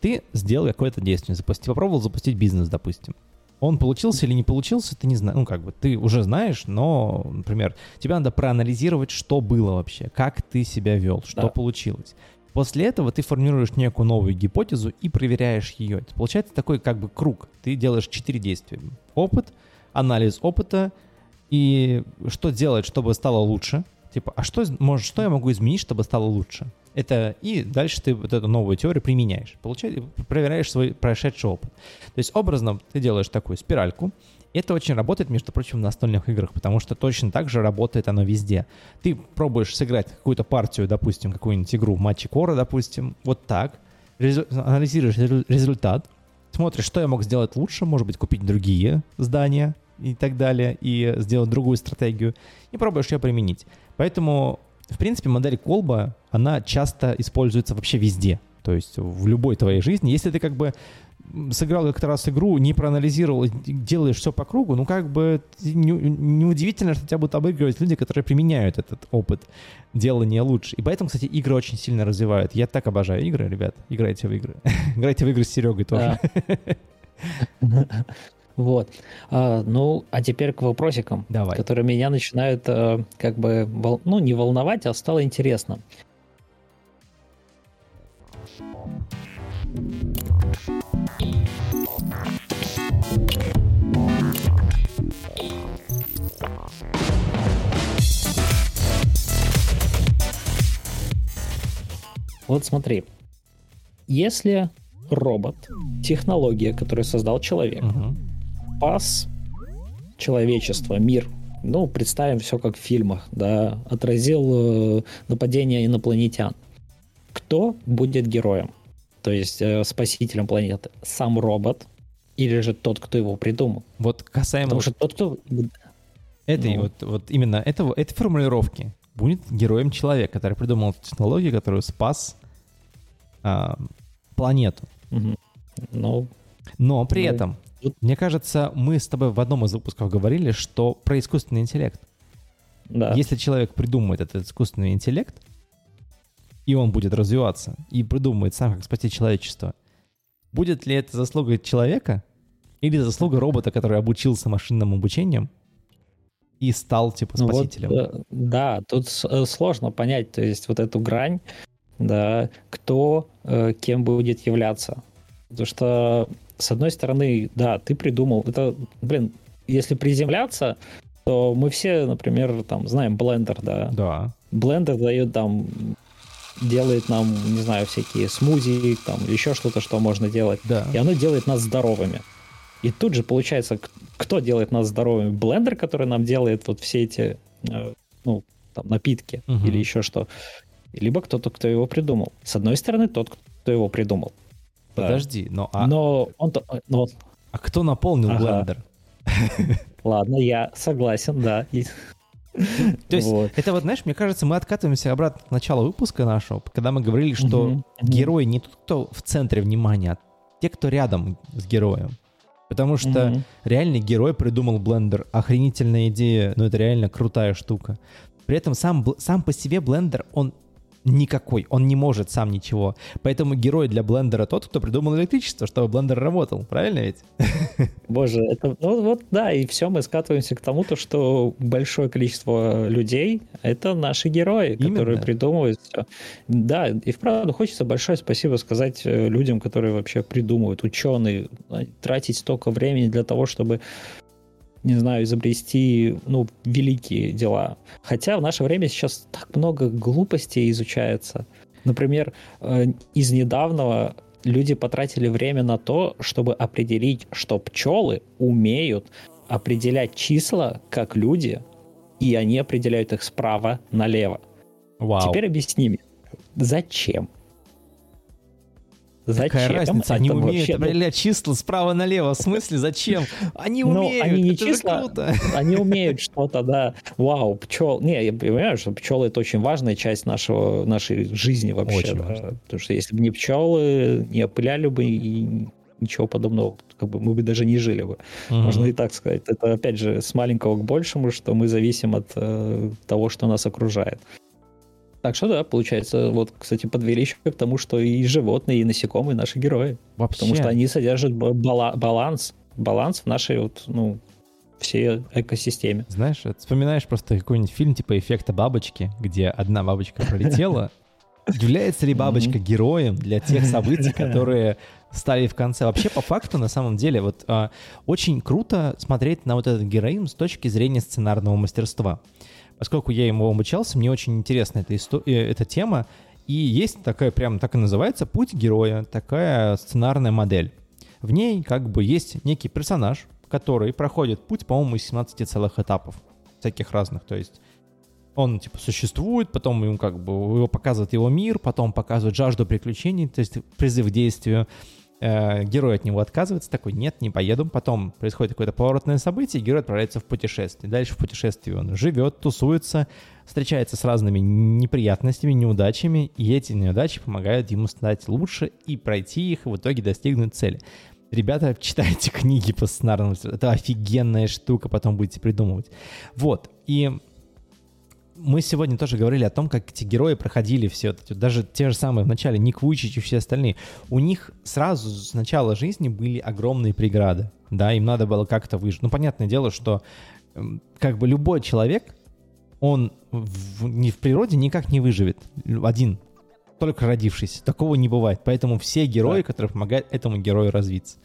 Ты сделал какое-то действие, запусти, попробовал запустить бизнес, допустим. Он получился или не получился, ты не знаешь. Ну, как бы, ты уже знаешь, но, например, тебе надо проанализировать, что было вообще, как ты себя вел, что да. получилось. После этого ты формируешь некую новую гипотезу и проверяешь ее. Это получается такой как бы круг. Ты делаешь четыре действия. Опыт, анализ опыта и что делать, чтобы стало лучше. Типа, а что, может, что я могу изменить, чтобы стало лучше? Это и дальше ты вот эту новую теорию применяешь, получаешь, проверяешь свой прошедший опыт. То есть образно ты делаешь такую спиральку, это очень работает, между прочим, в настольных играх, потому что точно так же работает оно везде. Ты пробуешь сыграть какую-то партию, допустим, какую-нибудь игру в матче Кора, допустим, вот так, анализируешь результат, смотришь, что я мог сделать лучше, может быть, купить другие здания и так далее, и сделать другую стратегию, и пробуешь ее применить. Поэтому в принципе, модель колба, она часто используется вообще везде. То есть в любой твоей жизни. Если ты как бы сыграл как-то раз игру, не проанализировал, делаешь все по кругу, ну как бы неудивительно, не что тебя будут обыгрывать люди, которые применяют этот опыт делания лучше. И поэтому, кстати, игры очень сильно развивают. Я так обожаю игры, ребят. Играйте в игры. Играйте в игры с Серегой тоже. Вот. А, ну, а теперь к вопросикам, Давай. которые меня начинают а, как бы, вол... ну, не волновать, а стало интересно. Вот смотри, если робот, технология, которую создал человек, uh-huh спас человечество, мир. Ну, представим все как в фильмах, да, отразил э, нападение инопланетян. Кто будет героем? То есть э, спасителем планеты? Сам робот или же тот, кто его придумал? Вот касаемо... Потому что тот, кто... Этой, ну. вот, вот именно этого, этой формулировки будет героем человек, который придумал технологию, которую спас а, планету. Угу. Ну, Но при ну, этом мне кажется, мы с тобой в одном из выпусков говорили, что про искусственный интеллект. Да. Если человек придумает этот искусственный интеллект, и он будет развиваться, и придумает сам, как спасти человечество, будет ли это заслуга человека или заслуга робота, который обучился машинным обучением и стал, типа, спасителем? Ну вот, да, тут э, сложно понять, то есть вот эту грань, да, кто э, кем будет являться. Потому что с одной стороны, да, ты придумал, это, блин, если приземляться, то мы все, например, там знаем Blender, да. Да. Blender дает там делает нам, не знаю, всякие смузи, там еще что-то, что можно делать. Да. И оно делает нас здоровыми. И тут же получается, кто делает нас здоровыми? Блендер, который нам делает вот все эти, э, ну, там, напитки угу. или еще что. Либо кто-то, кто его придумал. С одной стороны, тот, кто его придумал. Подожди, но... А... Но он... Но... А кто наполнил ага. блендер? Ладно, я согласен, да. То есть, вот. это вот, знаешь, мне кажется, мы откатываемся обратно к началу выпуска нашего, когда мы говорили, что угу, герой не тот, кто в центре внимания, а те, кто рядом с героем. Потому что mm-hmm. реальный герой придумал блендер. Охренительная идея, но это реально крутая штука. При этом сам, сам по себе блендер, он никакой, он не может сам ничего. Поэтому герой для блендера тот, кто придумал электричество, чтобы блендер работал. Правильно ведь? Боже, это ну вот да, и все мы скатываемся к тому, то, что большое количество людей — это наши герои, Именно. которые придумывают все. Да, и вправду хочется большое спасибо сказать э, людям, которые вообще придумывают, ученые, тратить столько времени для того, чтобы не знаю, изобрести, ну, великие дела. Хотя в наше время сейчас так много глупостей изучается. Например, э, из недавнего люди потратили время на то, чтобы определить, что пчелы умеют определять числа как люди, и они определяют их справа налево. Вау. Теперь объясни мне, зачем? Зачем? Какая разница? Они это умеют вообще... определять числа справа налево. В смысле, зачем? Они Но умеют. Они не это числа, круто. Они умеют что-то, да. Вау, пчел. Не, я понимаю, что пчелы это очень важная часть нашего, нашей жизни вообще. Очень да. важно. Потому что если бы не пчелы, не опыляли бы и ничего подобного, как бы мы бы даже не жили бы. Угу. Можно и так сказать. Это опять же с маленького к большему, что мы зависим от э, того, что нас окружает. Так что да, получается, вот, кстати, подвели еще к тому, что и животные, и насекомые наши герои. Вообще. Потому что они содержат бала- баланс, баланс в нашей вот, ну, всей экосистеме. Знаешь, вспоминаешь просто какой-нибудь фильм типа «Эффекта бабочки», где одна бабочка пролетела. Является ли бабочка героем для тех событий, которые стали в конце? Вообще, по факту, на самом деле, вот а, очень круто смотреть на вот этот героизм с точки зрения сценарного мастерства поскольку я ему обучался, мне очень интересна эта, исто- э, эта тема. И есть такая, прям так и называется, путь героя, такая сценарная модель. В ней как бы есть некий персонаж, который проходит путь, по-моему, из 17 целых этапов, всяких разных. То есть он типа существует, потом ему как бы его показывает его мир, потом показывает жажду приключений, то есть призыв к действию, э, герой от него отказывается, такой, нет, не поеду. Потом происходит какое-то поворотное событие, герой отправляется в путешествие. Дальше в путешествии он живет, тусуется, встречается с разными неприятностями, неудачами, и эти неудачи помогают ему стать лучше и пройти их, и в итоге достигнуть цели. Ребята, читайте книги по сценарному Это офигенная штука, потом будете придумывать. Вот, и мы сегодня тоже говорили о том, как эти герои проходили все это. Даже те же самые в начале, Ник Вуйчич и все остальные. У них сразу с начала жизни были огромные преграды. Да, им надо было как-то выжить. Ну, понятное дело, что эм, как бы любой человек, он в, не в природе никак не выживет. Один, только родившийся. Такого не бывает. Поэтому все герои, да. которые помогают этому герою развиться.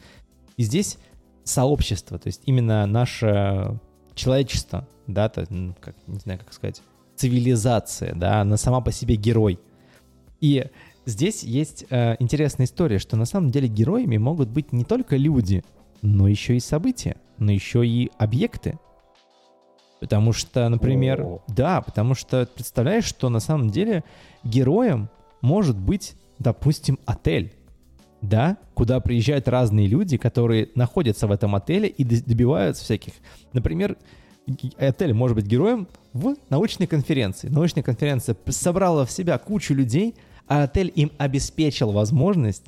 И здесь сообщество, то есть именно наше человечество, да, то, как, не знаю, как сказать, цивилизация, да, она сама по себе герой. И здесь есть э, интересная история, что на самом деле героями могут быть не только люди, но еще и события, но еще и объекты. Потому что, например, О. да, потому что представляешь, что на самом деле героем может быть, допустим, отель, да, куда приезжают разные люди, которые находятся в этом отеле и добиваются всяких. Например, отель может быть героем в научной конференции. Научная конференция собрала в себя кучу людей, а отель им обеспечил возможность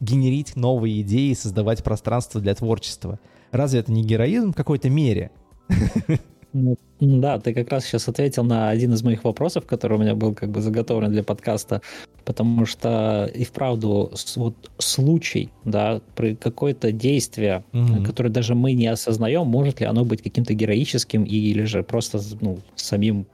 генерить новые идеи, создавать пространство для творчества. Разве это не героизм в какой-то мере? Ну, да, ты как раз сейчас ответил на один из моих вопросов, который у меня был как бы заготовлен для подкаста, потому что и вправду вот случай, да, при какое-то действие, mm которое даже мы не осознаем, может ли оно быть каким-то героическим или же просто ну, самим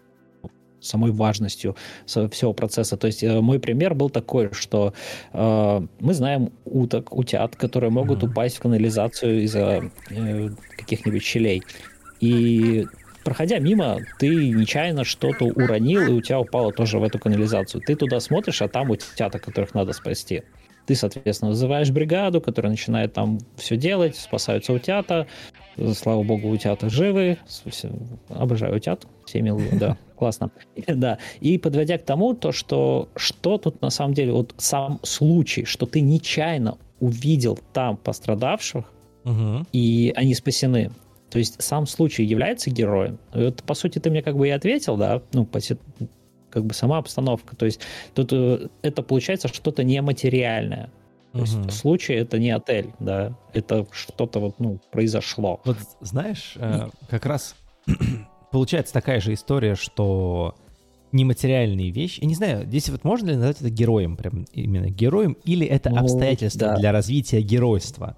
самой важностью всего процесса. То есть э, мой пример был такой, что э, мы знаем уток, утят, которые могут упасть в канализацию из-за э, каких-нибудь щелей. И проходя мимо, ты нечаянно что-то уронил, и у тебя упало тоже в эту канализацию. Ты туда смотришь, а там утята, которых надо спасти. Ты, соответственно, вызываешь бригаду, которая начинает там все делать, спасаются утята. Слава богу, утята живы. Обожаю утят. Все милые, да, классно. Да. И подводя к тому, то, что что тут на самом деле, вот сам случай, что ты нечаянно увидел там пострадавших, и они спасены. То есть сам случай является героем. Это, по сути, ты мне как бы и ответил, да, ну, как бы сама обстановка. То есть тут э, это получается что-то нематериальное. То угу. есть случай это не отель, да, это что-то вот, ну, произошло. Вот знаешь, э, как раз получается такая же история, что нематериальные вещи. Я не знаю, здесь вот можно ли назвать это героем, прям именно героем, или это ну, обстоятельство да. для развития геройства?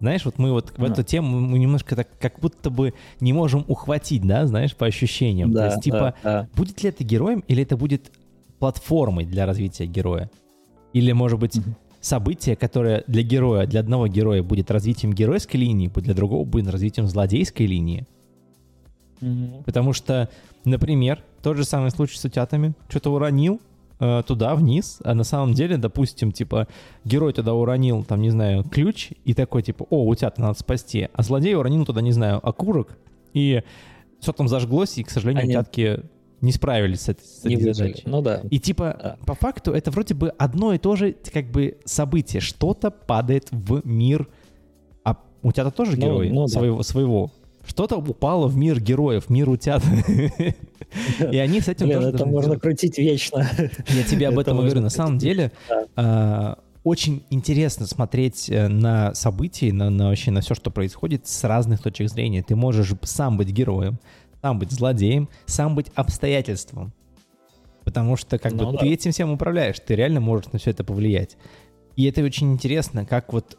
Знаешь, вот мы вот в эту тему мы немножко так как будто бы не можем ухватить, да, знаешь, по ощущениям. Да, То есть, типа, да, да. будет ли это героем, или это будет платформой для развития героя? Или, может быть, mm-hmm. событие, которое для героя, для одного героя будет развитием геройской линии, для другого будет развитием злодейской линии? Mm-hmm. Потому что, например, тот же самый случай с утятами. Что-то уронил, э, туда, вниз, а на самом деле, допустим, типа, герой туда уронил, там, не знаю, ключ, и такой, типа, о, утята надо спасти, а злодей уронил туда, не знаю, окурок, и все там зажглось, и, к сожалению, Они... утятки не справились с этой, с этой не задачей. Ну да. И типа, да. по факту, это вроде бы одно и то же, как бы, событие. Что-то падает в мир, а у тебя тоже ну, герой ну, своего, да. своего что-то упало в мир героев, мир утят. И они с этим Блин, это можно крутить вечно. Я тебе об этом говорю. На самом деле, а, очень интересно смотреть э, на события, на, на вообще на все, что происходит с разных точек зрения. Ты можешь сам быть героем, сам быть злодеем, сам быть обстоятельством. Потому что как ну, бы да. ты этим всем управляешь, ты реально можешь на все это повлиять. И это очень интересно, как вот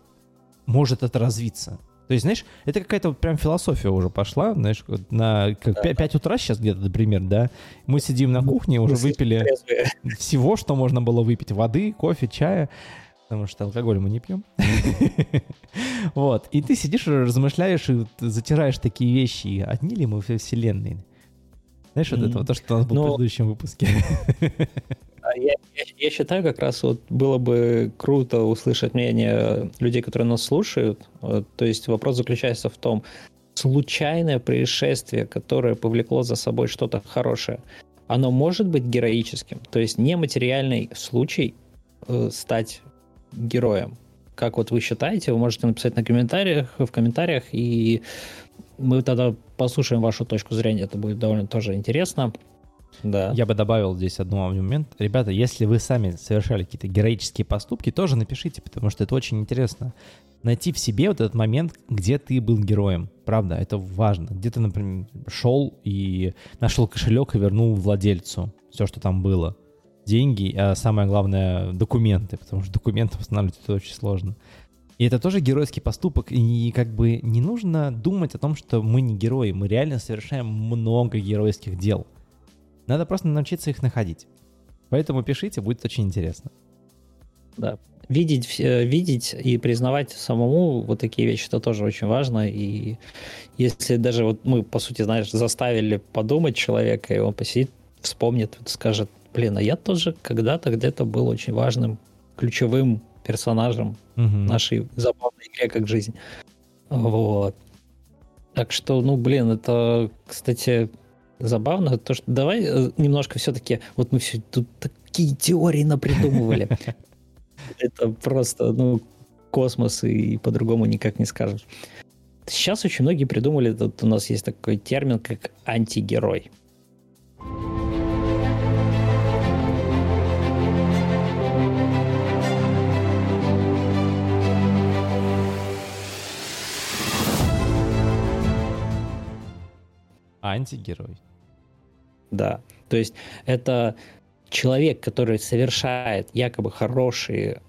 может это развиться. То есть, знаешь, это какая-то вот прям философия уже пошла, знаешь, на как, 5, 5 утра сейчас где-то, например, да, мы сидим на кухне, уже выпили всего, что можно было выпить, воды, кофе, чая, потому что алкоголь мы не пьем. Вот, и ты сидишь, размышляешь и затираешь такие вещи, одни ли мы во вселенной? Знаешь, вот это вот то, что у нас было в предыдущем выпуске. Я, считаю, как раз вот было бы круто услышать мнение людей, которые нас слушают. То есть вопрос заключается в том, случайное происшествие, которое повлекло за собой что-то хорошее, оно может быть героическим. То есть нематериальный случай э, стать героем. Как вот вы считаете, вы можете написать на комментариях, в комментариях, и мы тогда послушаем вашу точку зрения. Это будет довольно тоже интересно. Да. Я бы добавил здесь один момент. Ребята, если вы сами совершали какие-то героические поступки, тоже напишите, потому что это очень интересно. Найти в себе вот этот момент, где ты был героем. Правда, это важно. Где ты, например, шел и нашел кошелек и вернул владельцу все, что там было. Деньги, а самое главное, документы, потому что документы восстанавливать это очень сложно. И это тоже геройский поступок, и как бы не нужно думать о том, что мы не герои, мы реально совершаем много геройских дел — надо просто научиться их находить. Поэтому пишите, будет очень интересно. Да. Видеть, э, видеть и признавать самому вот такие вещи, это тоже очень важно. И если даже вот мы, по сути, знаешь, заставили подумать человека, и он посидит, вспомнит, скажет, блин, а я тоже когда-то где-то был очень важным, ключевым персонажем угу. нашей забавной игре как жизнь. Вот. Так что, ну, блин, это, кстати, забавно, то, что давай э, немножко все-таки, вот мы все тут такие теории напридумывали. Это просто, ну, космос и по-другому никак не скажешь. Сейчас очень многие придумали, тут у нас есть такой термин, как антигерой. Антигерой. Да. То есть это человек, который совершает якобы хорошие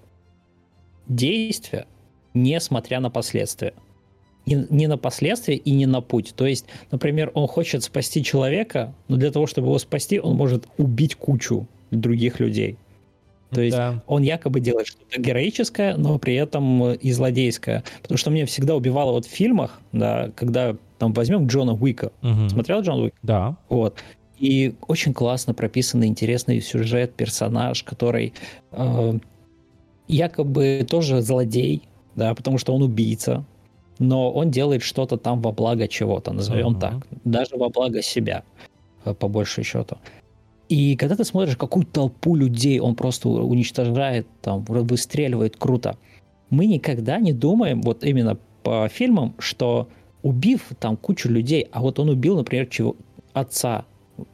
действия, несмотря на последствия. Не, не на последствия и не на путь. То есть, например, он хочет спасти человека, но для того, чтобы его спасти, он может убить кучу других людей. То есть да. он якобы делает что-то героическое, но при этом и злодейское. Потому что мне всегда убивало вот в фильмах, да, когда там возьмем Джона Уика. Угу. Смотрел Джон Уик? Да. Вот. И очень классно прописанный интересный сюжет, персонаж, который э, якобы тоже злодей, да, потому что он убийца, но он делает что-то там во благо чего-то, назовем uh-huh. так, даже во благо себя, э, по большему счету. И когда ты смотришь, какую толпу людей он просто уничтожает, там, выстреливает круто, мы никогда не думаем, вот именно по фильмам, что убив там кучу людей, а вот он убил, например, чего, отца,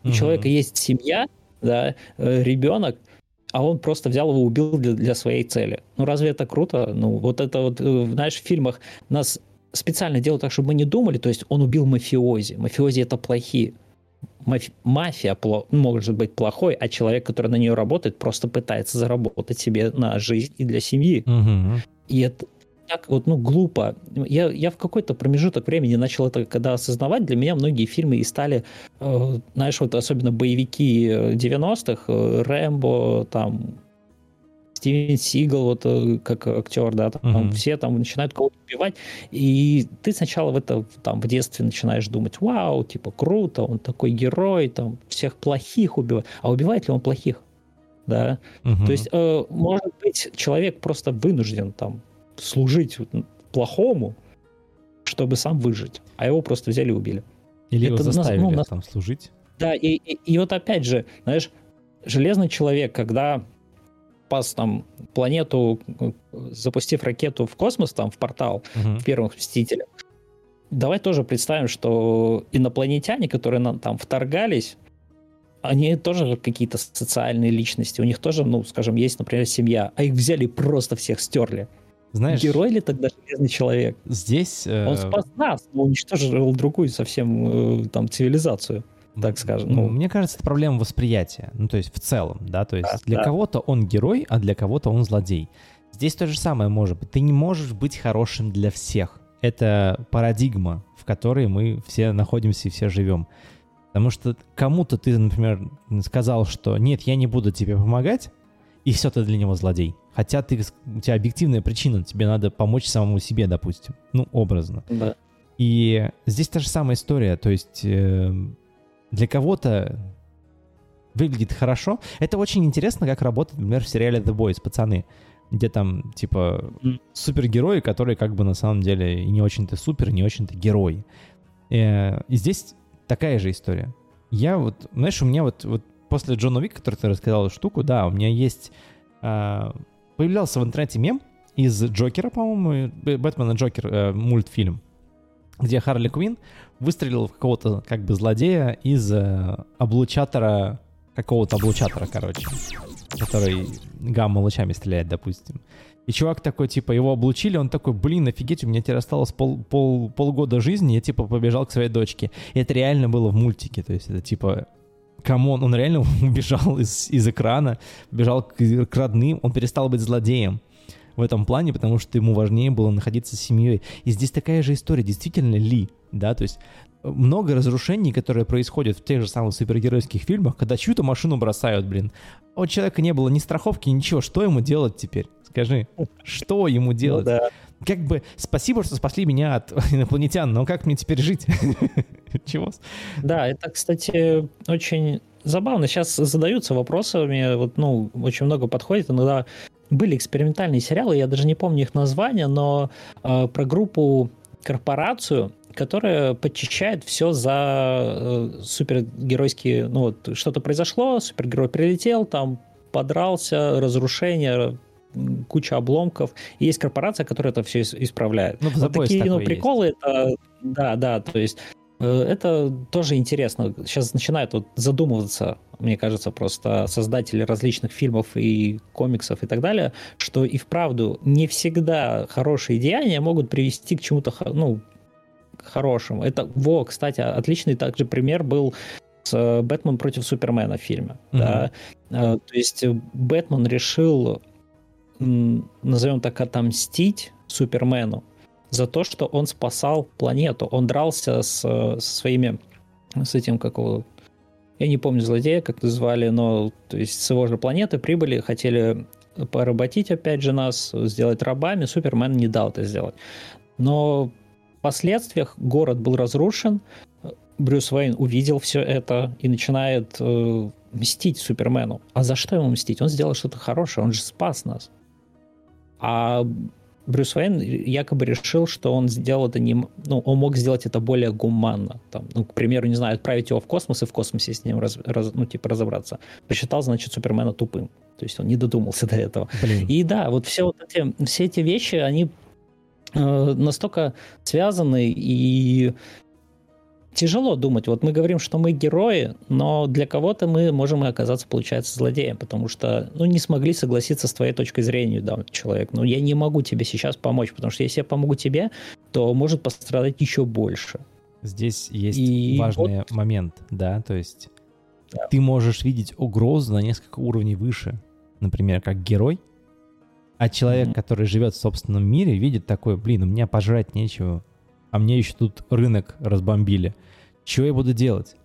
у человека есть семья, да, э, ребенок, а он просто взял его убил для, для своей цели. Ну разве это круто? Ну вот это вот, э, знаешь, в фильмах нас специально делают так, чтобы мы не думали, то есть он убил мафиози. Мафиози это плохие. Мафи- мафия может быть плохой, а человек, который на нее работает, просто пытается заработать себе на жизнь и для семьи. Угу. И это так вот, ну, глупо. Я, я в какой-то промежуток времени начал это когда осознавать. Для меня многие фильмы и стали, э, знаешь, вот особенно боевики 90-х, э, Рэмбо, там, Стивен Сигал, вот э, как актер, да, там, uh-huh. все там начинают кого-то убивать, и ты сначала в это там в детстве начинаешь думать, вау, типа круто, он такой герой, там всех плохих убивает, а убивает ли он плохих? Да, uh-huh. то есть э, может быть человек просто вынужден там служить плохому, чтобы сам выжить, а его просто взяли и убили. Или это его заставили ну, нас... там служить. Да, и, и, и вот опять же, знаешь, железный человек, когда спас там планету, запустив ракету в космос, там, в портал, угу. в первых Мстителях. Давай тоже представим, что инопланетяне, которые нам там вторгались, они тоже какие-то социальные личности. У них тоже, ну, скажем, есть, например, семья, а их взяли и просто всех стерли. Знаешь, Герой ли тогда железный человек? Здесь... Э... Он спас нас, но уничтожил другую совсем э, там цивилизацию так скажем. Ну, мне кажется, это проблема восприятия. Ну, то есть в целом, да, то есть да, для да. кого-то он герой, а для кого-то он злодей. Здесь то же самое может быть. Ты не можешь быть хорошим для всех. Это парадигма, в которой мы все находимся и все живем. Потому что кому-то ты, например, сказал, что нет, я не буду тебе помогать, и все, ты для него злодей. Хотя ты, у тебя объективная причина, тебе надо помочь самому себе, допустим. Ну, образно. Да. И здесь та же самая история. То есть э, для кого-то выглядит хорошо. Это очень интересно, как работает, например, в сериале The Boys, пацаны, где там, типа, супергерои, которые как бы на самом деле и не очень-то супер, не очень-то герои. Э, и здесь такая же история. Я вот, знаешь, у меня вот, вот после Джона Вик, который ты рассказал штуку, да, у меня есть... Э, появлялся в интернете мем из Джокера, по-моему, Бэтмена Джокер э, мультфильм, где Харли Квинн выстрелил в какого-то как бы злодея из э, облучатора, какого-то облучатора, короче, который гамма-лучами стреляет, допустим. И чувак такой, типа, его облучили, он такой, блин, офигеть, у меня теперь осталось пол, пол, полгода жизни, я, типа, побежал к своей дочке. И это реально было в мультике, то есть это, типа, come on, он реально убежал из, из экрана, бежал к, к родным, он перестал быть злодеем в этом плане, потому что ему важнее было находиться с семьей. И здесь такая же история, действительно ли, да, то есть э, много разрушений, которые происходят в тех же самых супергеройских фильмах, когда чью-то машину бросают, блин. У человека не было ни страховки, ничего. Что ему делать теперь? Скажи, что ему ну делать? Ну, да. Как бы спасибо, что спасли меня от инопланетян, но как мне теперь жить? Чего? Да, это, кстати, очень забавно. Сейчас задаются вопросами, вот, ну, очень много подходит иногда были экспериментальные сериалы, я даже не помню их название, но э, про группу корпорацию, которая подчищает все за э, супергеройские, ну вот что-то произошло, супергерой прилетел, там подрался, разрушение, куча обломков. И есть корпорация, которая это все исправляет. Ну, вот такие ну, приколы, есть. это, да, да, то есть Э, это тоже интересно. Сейчас начинают вот задумываться, мне кажется, просто создатели различных фильмов и комиксов и так далее, что и вправду не всегда хорошие деяния могут привести к чему-то, ну, хорошему. Это, во, кстати, отличный также пример был с э, «Бэтмен против Супермена» в фильме. Mm-hmm. Да? Э, то есть Бэтмен решил, назовем так, отомстить Супермену за то, что он спасал планету. Он дрался с, со своими, с этим, как его, я не помню злодея, как звали, но то есть с его же планеты прибыли, хотели поработить опять же нас, сделать рабами. Супермен не дал это сделать. Но в последствиях город был разрушен, Брюс Уэйн увидел все это и начинает э, мстить Супермену. А за что ему мстить? Он сделал что-то хорошее, он же спас нас. А Брюс Уэйн якобы решил, что он сделал это не... Ну, он мог сделать это более гуманно. Там, ну, к примеру, не знаю, отправить его в космос и в космосе с ним раз, раз, ну, типа, разобраться. Посчитал, значит, Супермена тупым. То есть он не додумался до этого. Блин. И да, вот все вот эти, все эти вещи, они э, настолько связаны и тяжело думать. Вот мы говорим, что мы герои, но для кого-то мы можем и оказаться, получается, злодеем, потому что, ну, не смогли согласиться с твоей точкой зрения, да, человек. Ну, я не могу тебе сейчас помочь, потому что если я помогу тебе, то может пострадать еще больше. Здесь есть и важный вот... момент, да, то есть да. ты можешь видеть угрозу на несколько уровней выше, например, как герой, а человек, mm-hmm. который живет в собственном мире, видит такой, блин, у меня пожрать нечего, а мне еще тут рынок разбомбили. Что я буду делать?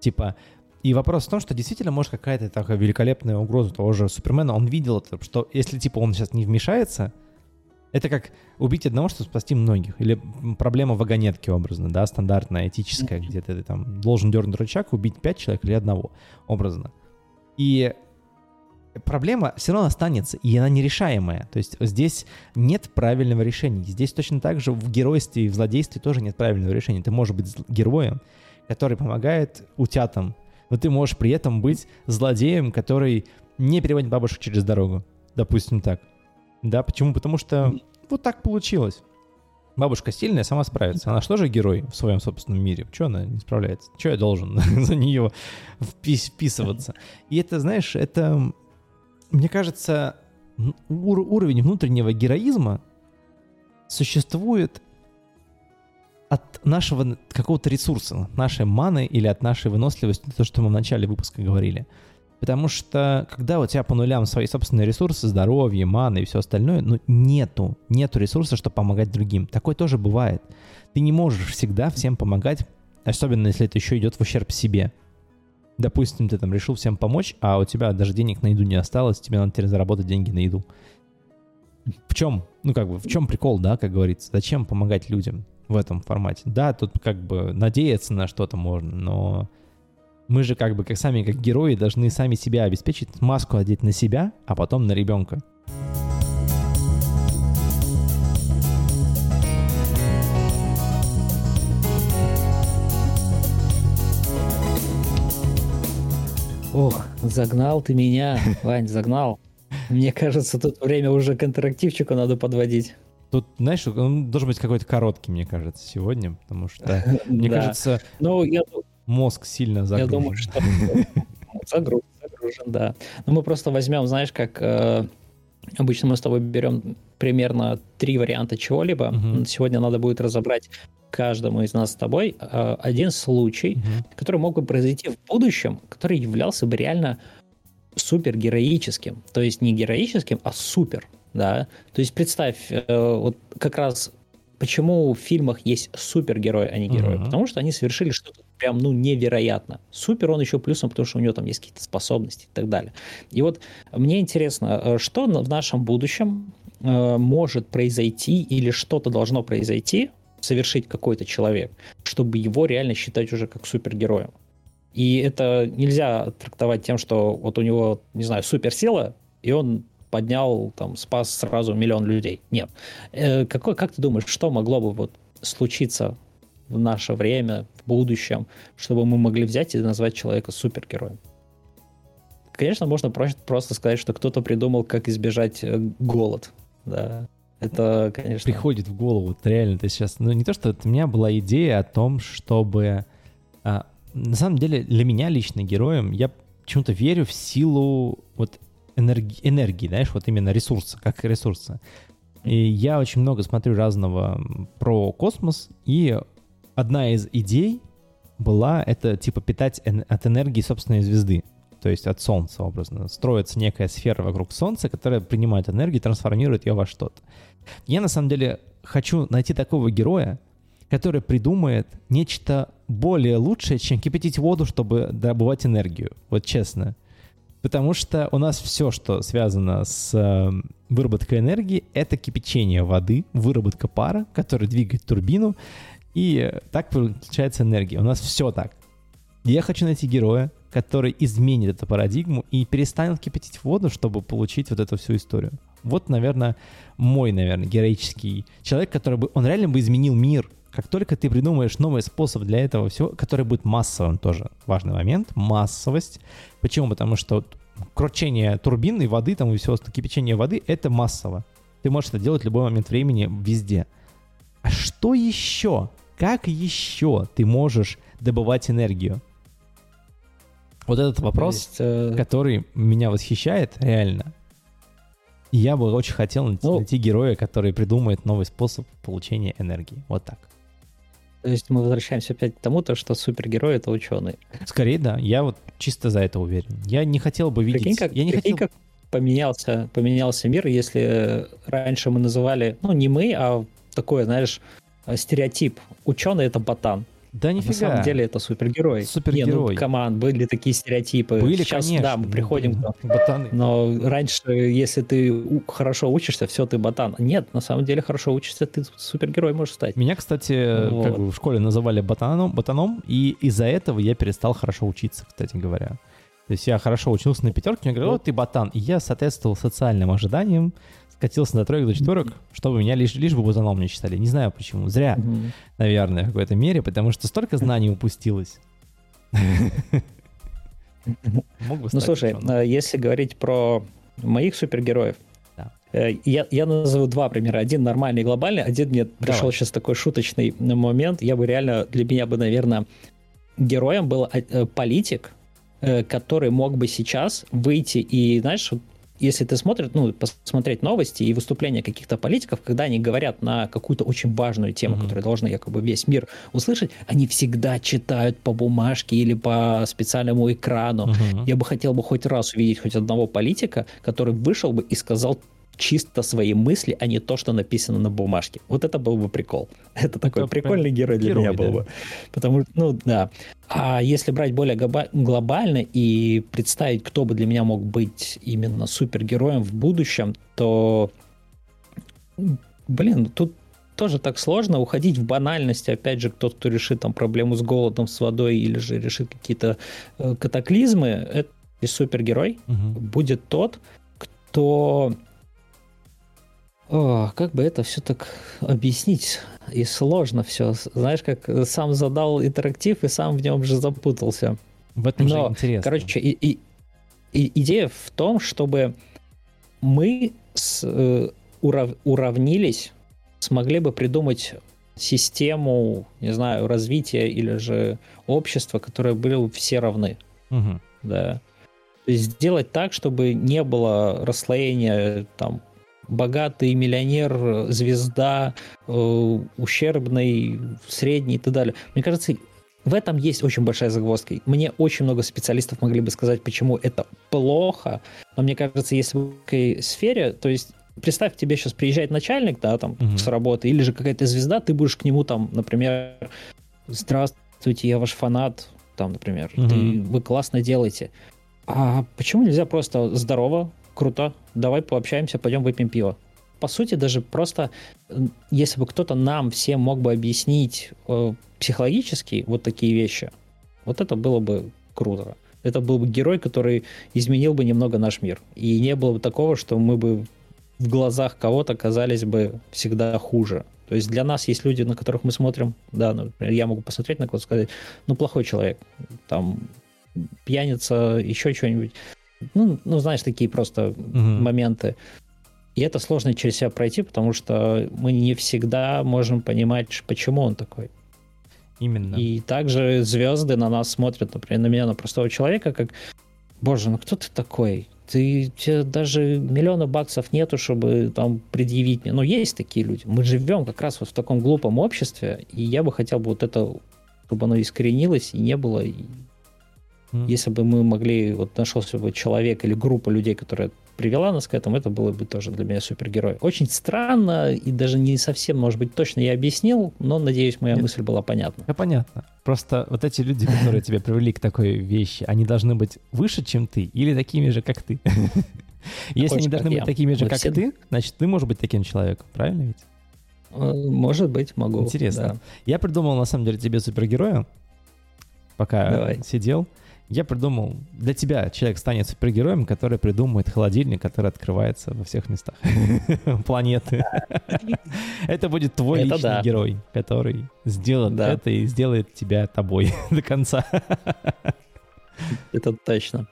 Типа, и вопрос в том, что действительно может какая-то такая великолепная угроза того же Супермена, он видел это, что если типа он сейчас не вмешается, это как убить одного, чтобы спасти многих. Или проблема вагонетки образно, да, стандартная, этическая, где ты, ты там должен дернуть рычаг, убить пять человек или одного образно. И проблема все равно останется, и она нерешаемая. То есть здесь нет правильного решения. Здесь точно так же в геройстве и в злодействе тоже нет правильного решения. Ты можешь быть героем, который помогает утятам, но ты можешь при этом быть злодеем, который не переводит бабушек через дорогу. Допустим так. Да, почему? Потому что вот так получилось. Бабушка сильная, сама справится. Она что же герой в своем собственном мире? Чего она не справляется? Чего я должен за нее вписываться? И это, знаешь, это мне кажется, ур- уровень внутреннего героизма существует от нашего какого-то ресурса, нашей маны или от нашей выносливости, то, что мы в начале выпуска говорили. Потому что когда у тебя по нулям свои собственные ресурсы, здоровье, маны и все остальное, ну нету, нету ресурса, чтобы помогать другим. Такое тоже бывает. Ты не можешь всегда всем помогать, особенно если это еще идет в ущерб себе допустим, ты там решил всем помочь, а у тебя даже денег на еду не осталось, тебе надо теперь заработать деньги на еду. В чем, ну как бы, в чем прикол, да, как говорится? Зачем помогать людям в этом формате? Да, тут как бы надеяться на что-то можно, но мы же как бы, как сами, как герои, должны сами себя обеспечить, маску одеть на себя, а потом на ребенка. Ох, загнал ты меня, Вань, загнал. Мне кажется, тут время уже к интерактивчику надо подводить. Тут, знаешь, он должен быть какой-то короткий, мне кажется, сегодня, потому что, мне кажется, ну, я, мозг сильно загружен. Я думаю, что загружен, загружен, да. Но мы просто возьмем, знаешь, как э, обычно мы с тобой берем примерно три варианта чего-либо. Сегодня надо будет разобрать каждому из нас с тобой э, один случай, угу. который мог бы произойти в будущем, который являлся бы реально супер героическим. То есть не героическим, а супер. Да? То есть представь, э, вот как раз почему в фильмах есть супергерои, а не герои. uh Потому что они совершили что-то прям, ну, невероятно. Супер он еще плюсом, потому что у него там есть какие-то способности и так далее. И вот мне интересно, э, что в нашем будущем э, может произойти или что-то должно произойти, совершить какой-то человек, чтобы его реально считать уже как супергероем. И это нельзя трактовать тем, что вот у него, не знаю, суперсила, и он поднял, там, спас сразу миллион людей. Нет. Э, какой, как ты думаешь, что могло бы вот случиться в наше время, в будущем, чтобы мы могли взять и назвать человека супергероем? Конечно, можно просто сказать, что кто-то придумал, как избежать э, голод. Да. Это, конечно... Приходит в голову, вот реально, ты сейчас... Ну, не то, что у меня была идея о том, чтобы... А, на самом деле, для меня лично героем, я почему-то верю в силу вот энергии, энергии, знаешь, вот именно ресурса, как ресурса. И я очень много смотрю разного про космос, и одна из идей была это типа питать эн- от энергии собственной звезды то есть от Солнца образно. Строится некая сфера вокруг Солнца, которая принимает энергию, трансформирует ее во что-то. Я на самом деле хочу найти такого героя, который придумает нечто более лучшее, чем кипятить воду, чтобы добывать энергию. Вот честно. Потому что у нас все, что связано с э, выработкой энергии, это кипячение воды, выработка пара, который двигает турбину, и так получается энергия. У нас все так. Я хочу найти героя, который изменит эту парадигму и перестанет кипятить воду, чтобы получить вот эту всю историю. Вот, наверное, мой, наверное, героический человек, который бы, он реально бы изменил мир. Как только ты придумаешь новый способ для этого всего, который будет массовым тоже, важный момент, массовость. Почему? Потому что кручение турбины, воды там и все, кипячение воды, это массово. Ты можешь это делать в любой момент времени везде. А что еще? Как еще ты можешь добывать энергию. Вот этот вопрос, есть, э, который меня восхищает реально. Я бы очень хотел найти, Ну- найти героя, который придумает новый способ получения энергии. Вот так. То есть мы возвращаемся опять к тому, то, что супергерой это ученый. Скорее, да. Я вот чисто за это уверен. Я не хотел бы видеть... Прикинь, как, я не прикинь, хотел... как поменялся, поменялся мир, если раньше мы называли, ну не мы, а такой, знаешь, стереотип. Ученый это ботан. Да А нифига. На самом деле это супергерой. Супергерой. Не, ну, команд, были такие стереотипы. Были, Сейчас, конечно. да, мы приходим к Ну, Ботаны. Но раньше, если ты хорошо учишься, все, ты ботан. Нет, на самом деле хорошо учишься, ты супергерой можешь стать. Меня, кстати, Вот. как бы в школе называли ботаном, ботаном, и из-за этого я перестал хорошо учиться, кстати говоря. То есть я хорошо учился на пятерке, мне вот ты ботан. И я соответствовал социальным ожиданиям, скатился до троек, до четверок, чтобы меня лишь, лишь бы ботаном не считали. Не знаю почему. Зря, Мгм. наверное, в какой-то мере, потому что столько знаний упустилось. Ну, слушай, э, если говорить про моих супергероев, э, я, я назову два примера. Один нормальный и глобальный, один мне пришел Давай. сейчас такой шуточный момент. Я бы реально, для меня бы, наверное, героем был э, политик, который мог бы сейчас выйти и, знаешь, если ты смотришь, ну, посмотреть новости и выступления каких-то политиков, когда они говорят на какую-то очень важную тему, Мгм. которую должны якобы весь мир услышать, они всегда читают по бумажке или по специальному экрану. Мгм. Я бы хотел бы хоть раз увидеть хоть одного политика, который вышел бы и сказал чисто свои мысли, а не то, что написано на бумажке. Вот это был бы прикол. Это такой прям прикольный герой для герой, меня был да. бы. Потому что, ну да. А если брать более глоба- глобально и представить, кто бы для меня мог быть именно супергероем в будущем, то, блин, тут тоже так сложно уходить в банальности. Опять же, тот, кто решит там проблему с голодом, с водой или же решит какие-то э, катаклизмы, это и супергерой Мгм. будет тот, кто... О, как бы это все так объяснить? И сложно все. Знаешь, как сам задал интерактив и сам в нем же запутался. В этом же Но, интересно. Короче, и, и- и- идея в том, чтобы мы с, э, урав- уравнились, смогли бы придумать систему, не знаю, развития или же общества, которое были бы все равны. Мгм. Да. То есть сделать так, чтобы не было расслоения там богатый миллионер, звезда, э, ущербный, средний и так далее. Мне кажется, в этом есть очень большая загвоздка. Мне очень много специалистов могли бы сказать, почему это плохо, но мне кажется, если в этой сфере, то есть представь, тебе сейчас приезжает начальник, да, там, Мгм. с работы, или же какая-то звезда, ты будешь к нему там, например, здравствуйте, я ваш фанат, там, например, Мгм. ты, вы классно делаете. А почему нельзя просто здорово, круто, давай пообщаемся, пойдем выпьем пиво? По сути, даже просто, если бы кто-то нам всем мог бы объяснить э, психологически вот такие вещи, вот это было бы круто. Это был бы герой, который изменил бы немного наш мир. И не было бы такого, что мы бы в глазах кого-то казались бы всегда хуже. То есть для нас есть люди, на которых мы смотрим, да, например, я могу посмотреть на кого-то и сказать, ну, плохой человек, там, пьяница, еще что-нибудь. Ну, ну, знаешь, такие просто Мгм. моменты. И это сложно через себя пройти, потому что мы не всегда можем понимать, почему он такой. Именно. И также звезды на нас смотрят, например, на меня, на простого человека, как, боже, ну кто ты такой? Ты, у тебя даже миллиона баксов нету, чтобы там предъявить мне. Но есть такие люди. Мы живем как раз вот в таком глупом обществе, и я бы хотел бы вот это, чтобы оно искоренилось и не было. И М. если бы мы могли, вот нашелся бы человек или группа людей, которая привела нас к этому, это было бы тоже для меня супергерой. Очень странно и даже не совсем, может быть, точно я объяснил, но, надеюсь, моя Нет. мысль была понятна. Да, понятно. Просто вот эти люди, которые тебя привели к такой вещи, они должны быть выше, чем ты, или такими же, как ты. Если они должны быть такими же, как ты, значит, ты можешь быть таким человеком, правильно ведь? Э, Может быть, могу. Интересно. Я придумал, на самом деле, тебе супергероя, пока сидел. Я придумал, для тебя человек станет супергероем, который придумает холодильник, который открывается во всех местах планеты. Это будет твой личный герой, который сделает это и сделает тебя тобой до конца. Это точно.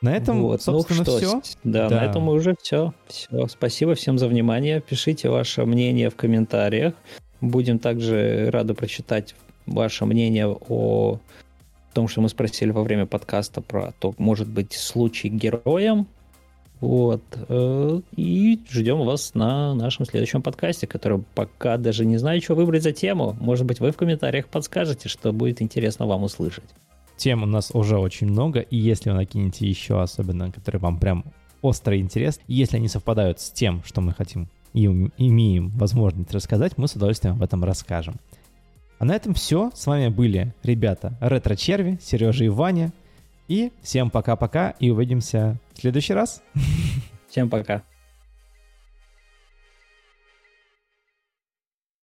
На этом, Вот, ну собственно, что, все. Да, Да. на этом мы уже все. Все. Спасибо всем за внимание. Пишите ваше мнение в комментариях. Будем также рады прочитать ваше мнение о том, что мы спросили во время подкаста про то, может быть, случай героем. Вот. Э, и ждем вас на нашем следующем подкасте, который пока даже не знаю, что выбрать за тему. Может быть, вы в комментариях подскажете, что будет интересно вам услышать. Тем у нас уже очень много, и если вы накинете еще особенно, которые вам прям острый интерес, если они совпадают с тем, что мы хотим и имеем возможность рассказать, мы с удовольствием об этом расскажем. А на этом все. С вами были ребята Ретро-черви, Сережа и Ваня. И всем пока-пока и увидимся в следующий раз. Всем пока.